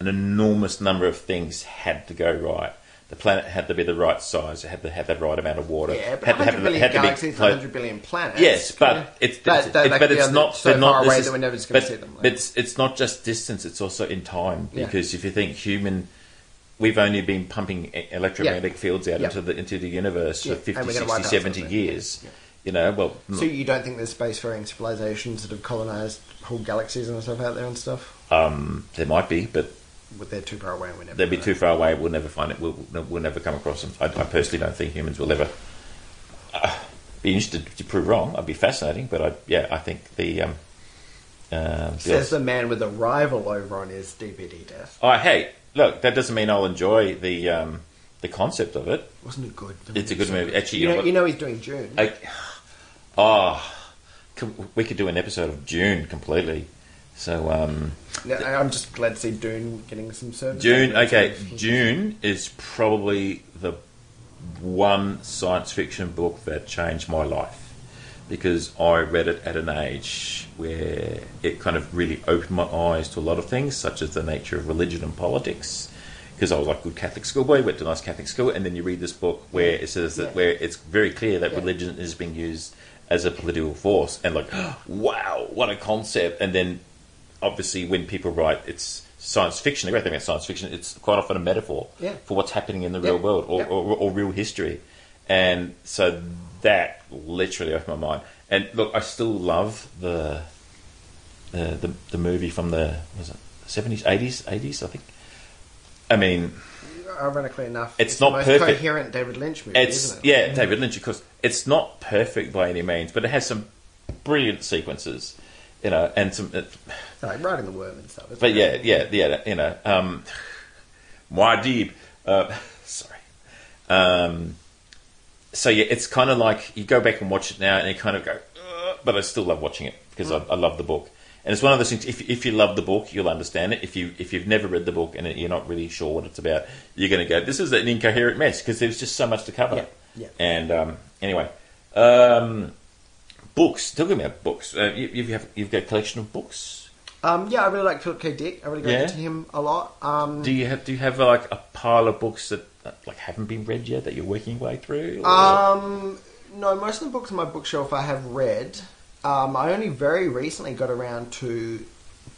an enormous number of things had to go right. The planet had to be the right size. It had to have the right amount of water. yeah, but had to have, billion had to be galaxies, close- 100 billion planets. Yes, but it's, that- it's, but it's not so not far away this that is- we're never just going to see them. It's it's not just distance; it's also in time Yeah. because if you think human, we've only been pumping electromagnetic fields out Yeah. into the into the universe Yeah, for 50, and we're gonna 60, 70 something. years. You know, well, So you don't think there's spacefaring civilizations that have colonized whole galaxies and stuff out there and stuff? um, there might be, but But they're too far away and we never they'd be too far away. We'll never find it. We'll, we'll never come across them. I, I personally don't think humans will ever. Uh, be interested to prove wrong. I'd be fascinating, but I yeah, I think the um, uh, the- Says the man with a rival over on his DVD desk. Oh, hey, look, that doesn't mean I'll enjoy the um, the concept of it. Wasn't it good? It's a good movie. Actually, You you know know, you know he's doing Dune. I, oh, we could do an episode of Dune completely. So, um, No, I'm just glad to see Dune getting some service. Dune, okay, Dune is probably the one science fiction book that changed my life because I read it at an age where it kind of really opened my eyes to a lot of things, such as the nature of religion and politics. Because I was like a good Catholic schoolboy, went to a nice Catholic school, and then you read this book where it says that Yeah. where it's very clear that Yeah. religion is being used as a political force, and like, wow, what a concept! And then obviously when people write it's science fiction, the great thing about science fiction, it's quite often a metaphor Yeah. for what's happening in the Yeah. real world or, Yeah. or, or real history. And so that literally opened my mind. And look, I still love the the the, the movie from the was it seventies, eighties, eighties, I think. I mean, Ironically enough, It's the not most perfect. coherent David Lynch movie, it's isn't it? yeah, David Lynch, of course. It's not perfect by any means, but it has some brilliant sequences, you know, and some. It, Like riding the worm and stuff. But it? yeah, yeah, yeah. You know, um, Muad'Dib. Uh, sorry. Um, so yeah, it's kind of like you go back and watch it now, and you kind of go, but I still love watching it because I, I love the book. And it's one of those things. If, if you love the book, you'll understand it. If you if you've never read the book and you're not really sure what it's about, you're going to go, "This is an incoherent mess" because there's just so much to cover. Yeah, yeah. And um, anyway, um, books. Talking about books, uh, you, you have you've got a collection of books. Um, yeah, I really like Philip K. Dick. I really go Yeah? into him a lot. Um, Do you have do you have like a pile of books that uh, like haven't been read yet that you're working your way through? or- Um, no, most of the books on my bookshelf I have read. Um, I only very recently got around to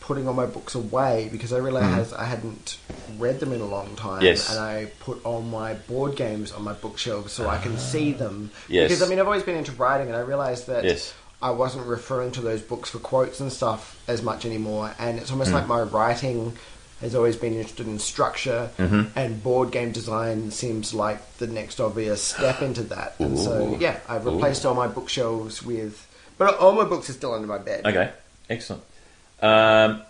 putting all my books away because I realized I hadn't read them in a long time. Yes. And I put all my board games on my bookshelf so I can see them. Ah. Yes. Because, I mean, I've always been into writing and I realized that Yes. I wasn't referring to those books for quotes and stuff as much anymore. And it's almost like my writing has always been interested in structure, Mm-hmm. and board game design seems like the next obvious step into that. And so, yeah, I've replaced all my bookshelves with. But all my books are still under my bed. okay, excellent. Um,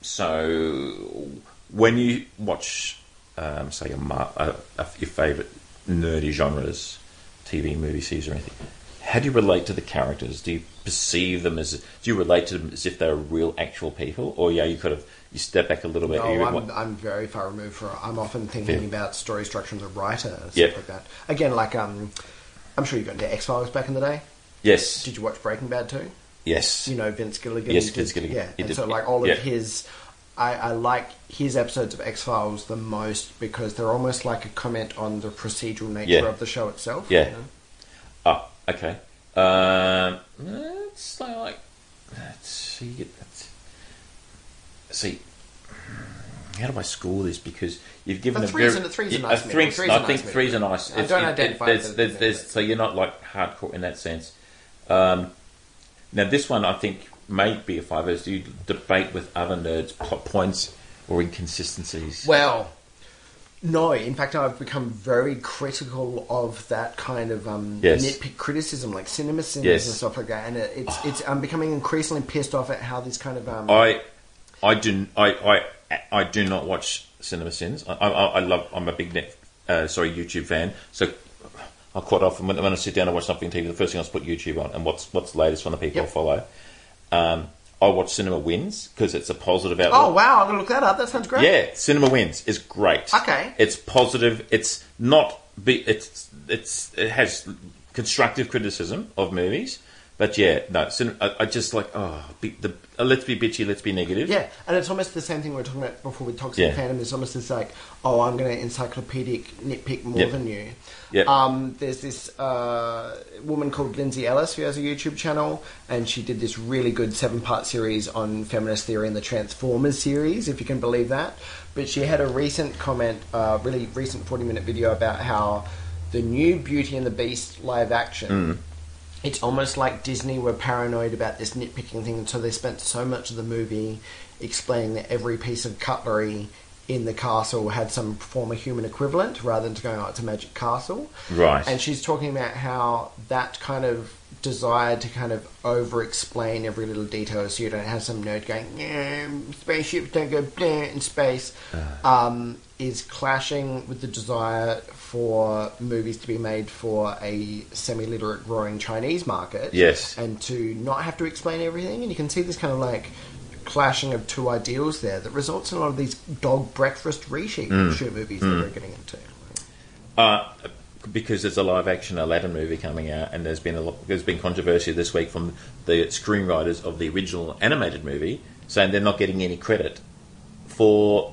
so, when you watch, um, say, a, mar- a, your favourite nerdy genres, TV, movie, series, or anything, how do you relate to the characters? Do you perceive them as? Do you relate to them as if they're real, actual people, or yeah, you kind of you step back a little bit? No, I'm, what- I'm very far removed from. I'm often thinking Yeah. about story structure as a writer and stuff Yep. like that. Again, like um, I'm sure you got into X Files back in the day. Yes, Did you watch Breaking Bad too? yes, You know Vince Gilligan. Yes, Vince Gilligan. Yeah, He and did- so like all yeah. of his, I, I like his episodes of X Files the most because they're almost like a comment on the procedural nature Yeah. of the show itself. Yeah. you know? Oh, okay. Um, it's like, like let's see. Let's, see, how do I score this? Because you've given A a very three's a nice three- middle. Three's I think three's a nice. I don't it- it- identify there's- there's- there's- so you're not like hardcore in that sense. Um, now this one I think may be a five as you debate with other nerds plot points or inconsistencies. Well, no. In fact, I've become very critical of that kind of um, Yes. nitpick criticism, like cinema sins Yes. and stuff like that. And it, it's it's I'm becoming increasingly pissed off at how this kind of um, I, I do, I, I, I do not watch Cinema Sins. I, I, I love. I'm a big net, uh, sorry, YouTube fan. So I quite often when, when I sit down and watch something on TV, the first thing I put YouTube on and what's what's the latest from the people Yep. I follow. Um, I watch Cinema Wins because it's a positive outlook. oh wow, I'm gonna look that up. That sounds great. Yeah, Cinema Wins is great. Okay. it's positive. It's not. Be, it's it's it has constructive criticism of movies, but yeah, no. I, I just like oh, be, the uh, let's be bitchy, let's be negative. Yeah, and it's almost the same thing we were talking about before with Toxic Yeah. Fandom. It's almost this like, oh, I'm going to encyclopedic nitpick more Yep. than you. Yep. Um, there's this uh, woman called Lindsay Ellis who has a YouTube channel, and she did this really good seven part series on feminist theory and the Transformers series, if you can believe that. But she had a recent comment, uh, really recent 40 minute video about how the new Beauty and the Beast live action it's almost like Disney were paranoid about this nitpicking thing, so they spent so much of the movie explaining that every piece of cutlery in the castle had some form of human equivalent rather than to going, oh, it's a magic castle. Right. And she's talking about how that kind of desire to kind of over explain every little detail so you don't have some nerd going, yeah, spaceships don't go in space, um, is clashing with the desire for movies to be made for a semi literate growing Chinese market. Yes. And to not have to explain everything. And you can see this kind of like clashing of two ideals there that results in a lot of these dog breakfast reshoot shoot movies that we're getting into. Uh, because there's a live action Aladdin movie coming out, and there's been a lot, there's been controversy this week from the screenwriters of the original animated movie saying they're not getting any credit for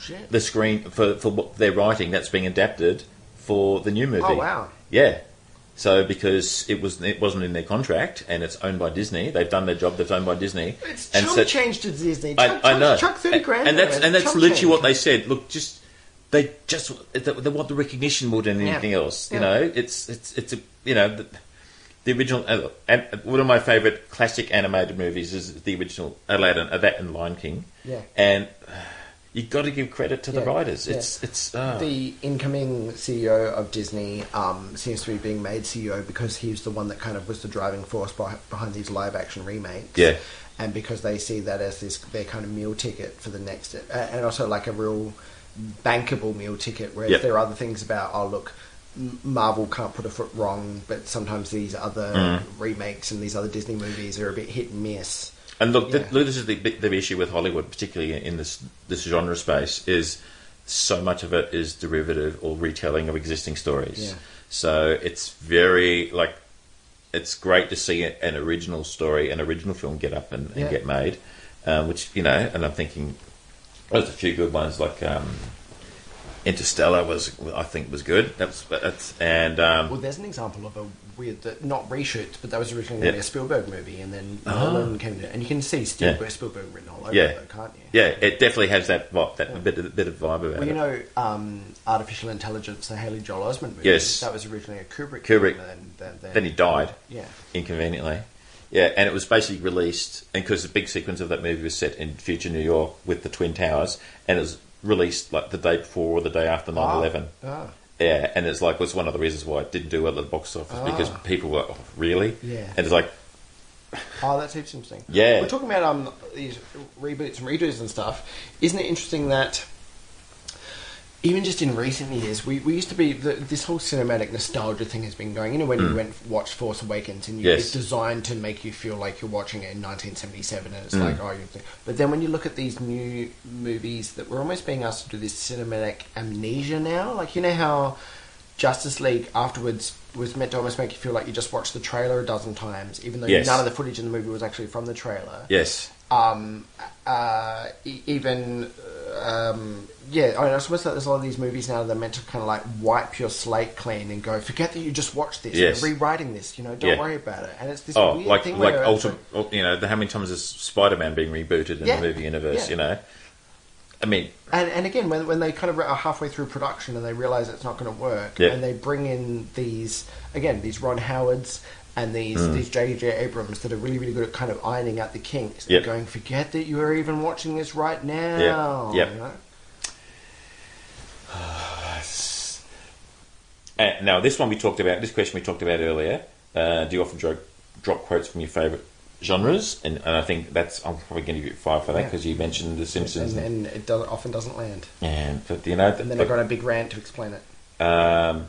Shit. the screen for, for what they're writing that's being adapted for the new movie. Oh, wow. Yeah. So because it was it wasn't in their contract and it's owned by Disney, they've done their job. They've owned by Disney. It's and chump so- change to Disney. I, Chuck, I know. Chuck 30 grand. and that's and that's literally change. what they said. Look, just they just they, want the recognition more than Yeah. anything else. You Yeah. know, it's it's it's a you know the, the original. Uh, and one of my favorite classic animated movies is the original Aladdin, uh, that and Lion King. Yeah. and uh, you got to give credit to the Yeah, writers. yeah. It's it's uh, The incoming CEO of Disney um, seems to be being made CEO because he's the one that kind of was the driving force behind these live action remakes. Yeah. And because they see that as this their kind of meal ticket for the next, uh, and also like a real bankable meal ticket. Whereas Yep. there are other things about, oh look, Marvel can't put a foot wrong, but sometimes these other Mm. remakes and these other Disney movies are a bit hit and miss. And look, th look, this is the, the issue with Hollywood, particularly in this this genre space, is so much of it is derivative or retelling of existing stories. Yeah. So it's very like it's great to see an original story, an original film get up and, and Yeah. get made, um, which you know. And I'm thinking there's a few good ones like um, Interstellar was I think was good. That's that's and um, Well, there's an example of a weird, that not reshoot, but that was originally Yeah. going to be a Spielberg movie, and then. Nolan came to, and you can see Spielberg, Yeah. Spielberg written all over Yeah. it, though, can't you? yeah, it definitely has that that bit of, bit of vibe about it. Well, you it. know, um, Artificial Intelligence, the Haley Joel Osment movie. Yes. that was originally a Kubrick. Kubrick. film, and then, then, Then he died. Yeah, inconveniently. Yeah, and it was basically released, and because the big sequence of that movie was set in future New York with the Twin Towers, and it was released like the day before or the day after 9 11. Ah. Yeah, and it's like, was one of the reasons why it didn't do well at the box office because Ah. people were, oh, really? Yeah. And it's like, Oh, that's interesting. Yeah. We're talking about um these reboots and redos and stuff. Isn't it interesting that even just in recent years, we, we used to be the, this whole cinematic nostalgia thing has been going. You know, when you went watched Force Awakens and you, Mm. Yes. it's designed to make you feel like you're watching it in 1977, and it's Mm. like oh, you. But then when you look at these new movies, that we're almost being asked to do this cinematic amnesia now. Like you know how Justice League afterwards was meant to almost make you feel like you just watched the trailer a dozen times, even though Yes. none of the footage in the movie was actually from the trailer. Yes. Um, uh, e- even um, yeah, I, mean, I suppose that there's a lot of these movies now that are meant to kind of like wipe your slate clean and go, forget that you just watched this. Yes. You're rewriting this. You know, don't Yeah. worry about it. And it's this Oh, weird like thing like where ultimate. You know, the, how many times is Spider-Man being rebooted in Yeah. the movie universe? Yeah. You know, I mean, And, and again, when, when they kind of are halfway through production and they realize it's not going to work, Yeah. and they bring in these again these Ron Howards and these Mm. these J.J. Abrams that are really really good at kind of ironing out the kinks. Yep. They're going, forget that you are even watching this right now. Yep. you know? And now this one we talked about. This question we talked about earlier. Uh, do you often drop, drop quotes from your favourite genres? And, and I think that's I'm probably going to give you five for that Yeah. because you mentioned The Simpsons. And, and it does, often doesn't land. and but, you know, And then but- I got a big rant to explain it. Um,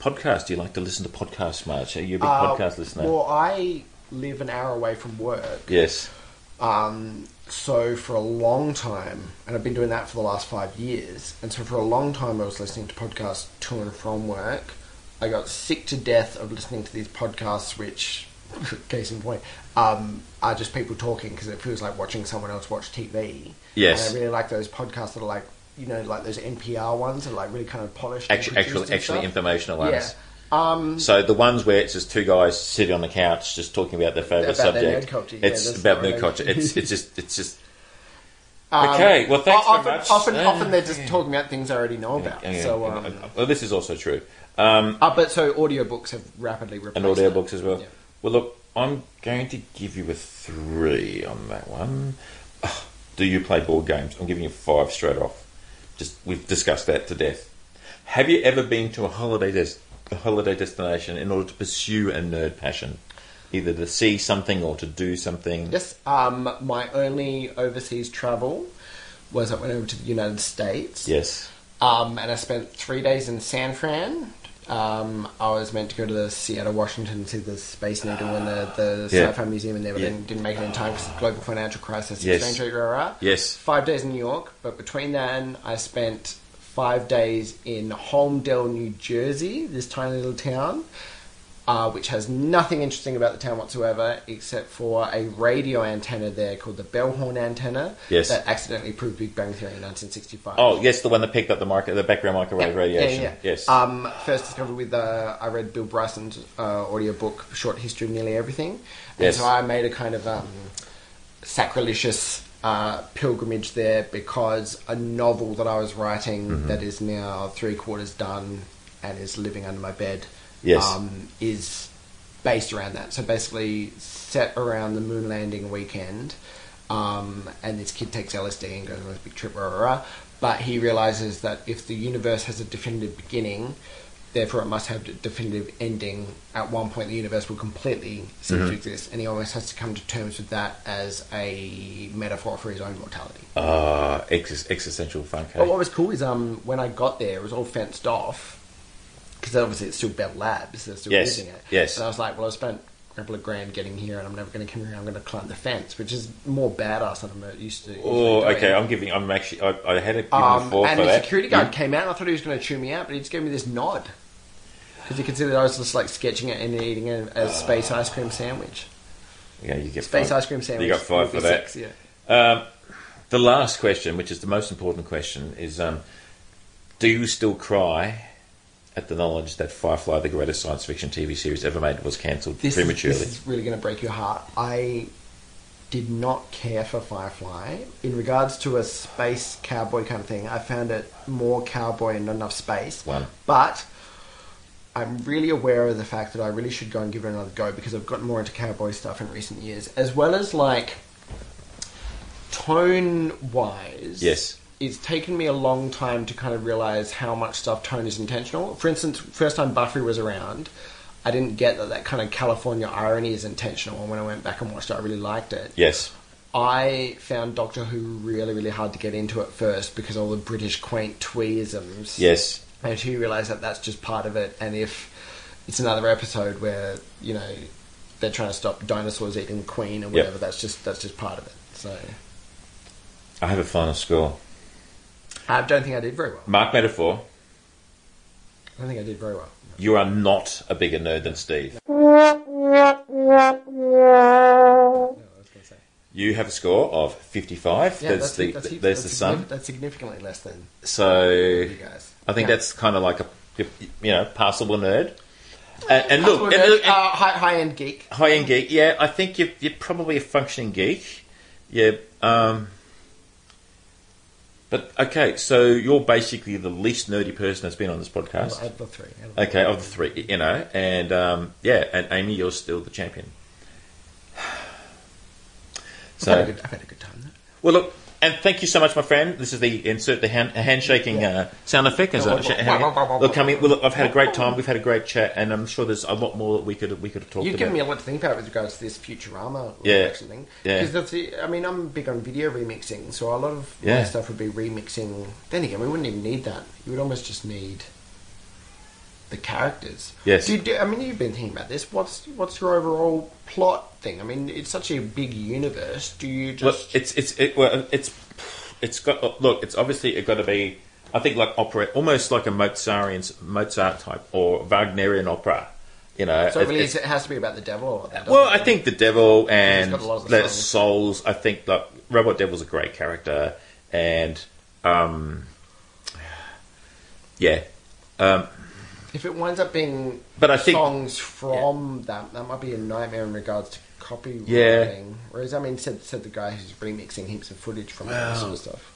podcast. Do you like to listen to podcasts much? Are you a big Uh, podcast listener? Well, I live an hour away from work. yes. Um, so for a long time, and I've been doing that for the last five years, and so for a long time I was listening to podcasts to and from work. I got sick to death of listening to these podcasts, which, case in point, um, are just people talking because it feels like watching someone else watch TV. Yes. And I really like those podcasts that are like, you know, like those NPR ones that are like really kind of polished. and Actually, actually, actually, informational ones. Yeah. Um, So the ones where it's just two guys sitting on the couch just talking about their favourite About their subject. nerd culture, yeah, it's that's about the nerd culture. It's it's just it's just um, Okay, well, thanks o- very often, much. Often, Uh, often they're just yeah. talking about things I already know about. yeah, So, yeah. um, well, this is also true. Um, Uh, but so audiobooks have rapidly replaced and that. audiobooks as well. Yeah. Well, look, I'm going to give you a three on that one. Ugh, Do you play board games? I'm giving you five straight off. Just we've discussed that to death. Have you ever been to a holiday des- a holiday destination in order to pursue a nerd passion, either to see something or to do something? Yes. Um, my only overseas travel was I went over to the United States. Yes. Um, and I spent three days in San Fran. Um, I was meant to go to the Seattle, Washington, to see the Space Needle and the, the Yeah. Sci-Fi Museum, and there, but Yeah. then didn't make it in time because of the global financial crisis. Yes. Exchange rate, rah, rah. Yes. Five days in New York, but between then, I spent five days in Holmdel, New Jersey, this tiny little town, uh, which has nothing interesting about the town whatsoever, except for a radio antenna there called the Bellhorn antenna Yes. that accidentally proved Big Bang Theory in 1965. Oh, yes, the one that picked up the micro, the background microwave radiation. Yeah, yeah. Yes. Um, first discovered with uh, I read Bill Bryson's uh, audiobook, Short History of Nearly Everything. And Yes. so I made a kind of um, sacrilegious uh, pilgrimage there because a novel that I was writing Mm-hmm. that is now three quarters done and is living under my bed Yes. um, is based around that. So basically set around the moon landing weekend. Um, and this kid takes LSD and goes on this big trip, rah, rah, rah. but he realizes that if the universe has a definitive beginning, therefore it must have a definitive ending. At one point, the universe will completely cease Mm-hmm. to exist, and he almost has to come to terms with that as a metaphor for his own mortality. Ah, ex- existential funk. hey? But what was cool is um, when I got there, it was all fenced off because obviously it's still Bell Labs, they're still Yes, using it. yes. And I was like, well, I spent a couple of grand getting here, and I'm never going to come here. I'm going to climb the fence, which is more badass than I'm used to. Oh, okay. I'm giving. I'm actually. I, I had a Um, him a four and for the that. security guard came out, and I thought he was going to chew me out, but he just gave me this nod because he considered I was just like sketching it and eating a, a space ice cream sandwich. Yeah, you get Space five. ice cream sandwich. You got five would for be that. six, yeah. Um, the last question, which is the most important question, is: um, Do you still cry at the knowledge that Firefly, the greatest science fiction TV series ever made, was cancelled this prematurely? Is, this is really going to break your heart. I did not care for Firefly. In regards to a space cowboy kind of thing, I found it more cowboy and not enough space. One. But I'm really aware of the fact that I really should go and give it another go because I've gotten more into cowboy stuff in recent years, as well as like tone wise. Yes. It's taken me a long time to kind of realize how much stuff tone is intentional. For instance, first time Buffy was around, I didn't get that that kind of California irony is intentional. And when I went back and watched it, I really liked it. Yes. I found Doctor Who really, really hard to get into at first because all the British quaint tweeisms. Yes. And you realise that that's just part of it, and if it's another episode where you know they're trying to stop dinosaurs eating the Queen or Yep. whatever, that's just that's just part of it. So I have a final score. I don't think I did very well. Mark Metaphor, I don't think I did very well. you are not a bigger nerd than Steve. No, I was going to say. You have a score of 55. Yeah, there's that's, the, that's, there's that's the sun. That's significantly less than So you guys. I think Yeah. that's kind of like a you know passable nerd. And, and look, Well, and uh, high, high end geek. high end geek. Yeah, I think you're, you're probably a functioning geek. Yeah. Um, but okay, so you're basically the least nerdy person that's been on this podcast. Of the three. out of the Okay, of the three, you know, and um, yeah, and Amy, you're still the champion. I've, had a So, good, I've had a good time. Though. well, look, and thank you so much, my friend. This is the insert the hand, handshaking uh, sound effect. As a, look, coming. Well, look, I've had a great time. We've had a great chat, and I'm sure there's a lot more that we could we could have talked You've about. given me a lot to think about with regards to this Futurama Yeah. action thing. Yeah. Because I mean, I'm big on video remixing, so a lot of Yeah. my stuff would be remixing. Then again, we wouldn't even need that. You would almost just need the characters. Yes. Do do, I mean, you've been thinking about this. What's what's your overall plot thing? I mean, it's such a big universe. Do you just it's it's it, well, it's it's got look. It's obviously it got to be. I think like opera, almost like a Mozartian Mozart type or Wagnerian opera. You know, so? it- Really, it has to be about the devil. Or that Well, I think the devil and got a lot of the the souls. I think like Robot Devil's a great character, and um, yeah, um, if it winds up being But I think- songs from that, that might be a nightmare in regards to copywriting. Yeah. Whereas, I mean, said said the guy who's remixing heaps of footage from that sort of stuff.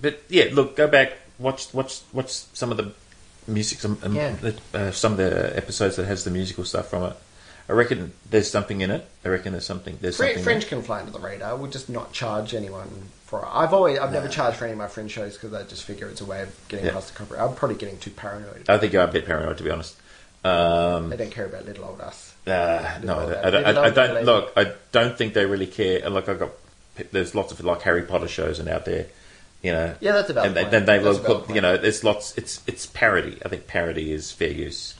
but yeah, look, go back, watch watch watch some of the music, some um, Yeah. uh, some of the episodes that has the musical stuff from it. I reckon there's something in it. I reckon there's something. There's Fre- something. Fringe can fly under the radar. We'll just not charge anyone for. I've always, I've never charged for any of my Fringe shows because I just figure it's a way of getting Yeah. past the copyright. I'm probably getting too paranoid. I think you're a bit paranoid, to be honest. Um, they don't care about little old us. Uh, no, Little I, don't- I, old- I, don't. Look, I don't think they really care. And Like I got, there's lots of like Harry Potter shows and out there, you know. Yeah, that's a valid And point. then they will put, you know, there's lots. It's it's parody. I think parody is fair use.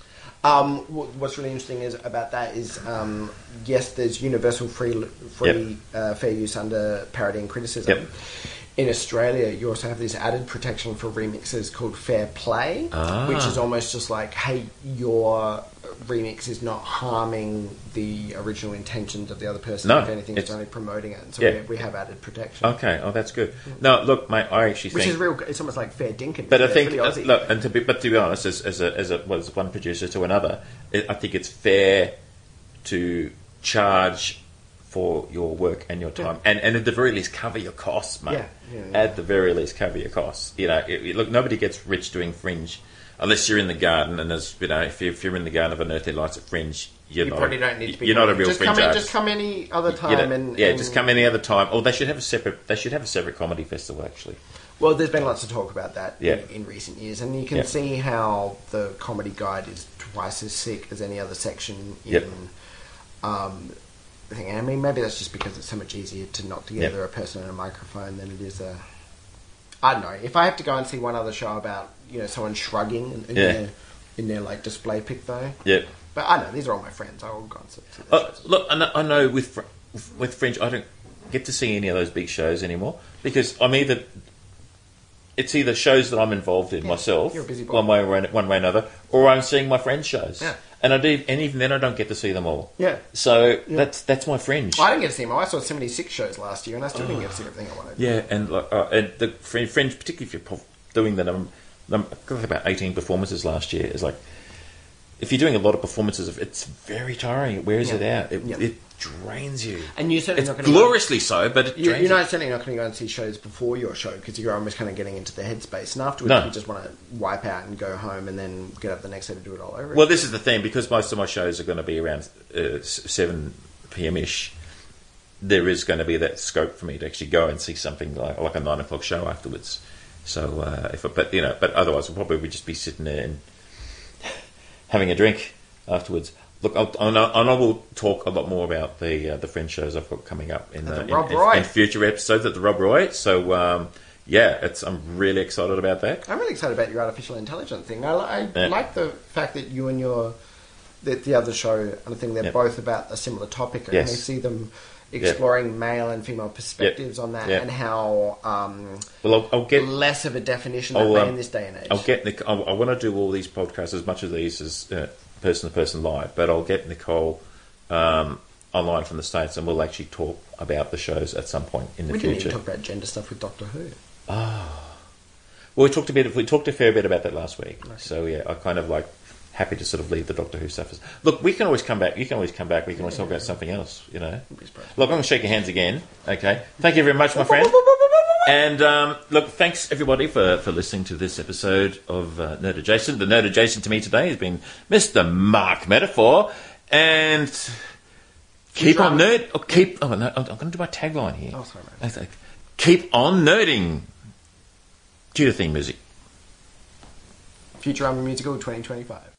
Um, what's really interesting is about that is um, yes, there's universal free free uh, fair use under parody and criticism. Yep. In Australia, you also have this added protection for remixes called fair play, Ah. which is almost just like, hey, your remix is not harming the original intentions of the other person. No, if anything, it's, it's- only promoting it. So Yeah. we, we have added protection, Okay. Oh, that's good. No, look, mate. I actually which think. is real. It's almost like fair dinkum. But I think, really look, and to be, but to be honest, as, as a as a was one producer to another, I think it's fair to charge for your work and your time, and and at the very least cover your costs, mate. Yeah, yeah, yeah. At the very least, cover your costs. You know, it, it- look, nobody gets rich doing fringe. Unless you're in the garden, and there's you know, if, you, if you're in the garden of Unearthly Delights at Fringe, you're you not. probably don't need to be. You're not a real just fringe come in, artist. Just come any other You time, know, and yeah, and- just come any other time. Or they should have a separate. They should have a separate comedy festival actually. Well, there's been lots of talk about that Yeah. in, in recent years, and you can Yeah. see how the comedy guide is twice as sick as any other section in. Yep. Um, thing. I mean, maybe that's just because it's so much easier to knock together a person and a microphone than it is a. I don't know. If I have to go and see one other show about you know someone shrugging in, in Yeah. their in their like display pic though, Yep. but I know these are all my friends. I will go and see, Uh, look, I know, I know with Fr- with Fringe, I don't get to see any of those big shows anymore because I'm either it's either shows that I'm involved in Yeah, myself, you're a busy boy. one way or one way or another, or I'm seeing my friends' shows, Yeah. And I do, and even then I don't get to see them all. Yeah. So that's that's my Fringe. I didn't get to see them. I saw 76 shows last year, and I still didn't get to see everything I wanted. Yeah, and like uh, and the Fringe, Fringe, particularly if you're doing the num, num, I got about eighteen performances last year, is like if you're doing a lot of performances, it's very tiring. It wears Yeah. it out. It, Yeah. it drains you. And you're certainly It's not going to gloriously so, but it You, you're not certainly not going to go and see shows before your show because you're almost kind of getting into the headspace, and afterwards No. you just want to wipe out and go home and then get up the next day to do it all over. Well, this is the thing because most of my shows are going to be around uh, seven p.m. ish. There is going to be that scope for me to actually go and see something like like a nine o'clock show afterwards. So, uh, if I, but you know, but otherwise, we'll probably just be sitting there and having a drink afterwards. Look, I'll, and I and I will talk a lot more about the uh, the Fringe shows I've got coming up in the the, in, Rob in- Roy. in future episodes at the Rob Roy. So um, yeah, it's I'm really excited about that. I'm really excited about your artificial intelligence thing. I, I Yeah. like the fact that you and your the, the other show, and I think they're Yeah. both about a similar topic, and Yes. we see them exploring male and female perspectives on that, and how um, Well, I'll, I'll get less of a definition I'll, um, in this day and age. I'll get Nic- I, I want to do all these podcasts as much of these as uh, person to person live, but I'll get Nicole um, online from the states, and we'll actually talk about the shows at some point in the future. we didn't even talk about gender stuff with Doctor Who. Well, we talked a bit. We talked a fair bit about that last week. So yeah, I kind of like happy to sort of leave the Doctor Who stuff. Look, we can always come back. You can always come back. We can always talk about something else. You know. Look, I'm going to shake your hands again. Okay. Thank you very much, my friend. And um, look, thanks everybody for, for listening to this episode of uh, Nerd Adjacent. The Nerd Adjacent to me today has been Mr. Mark Metaphor, and keep on nerd. Oh, keep. Oh no, I'm going to do my tagline here. Oh, sorry. Keep on nerding. Cue the theme music. Futurama musical 2025.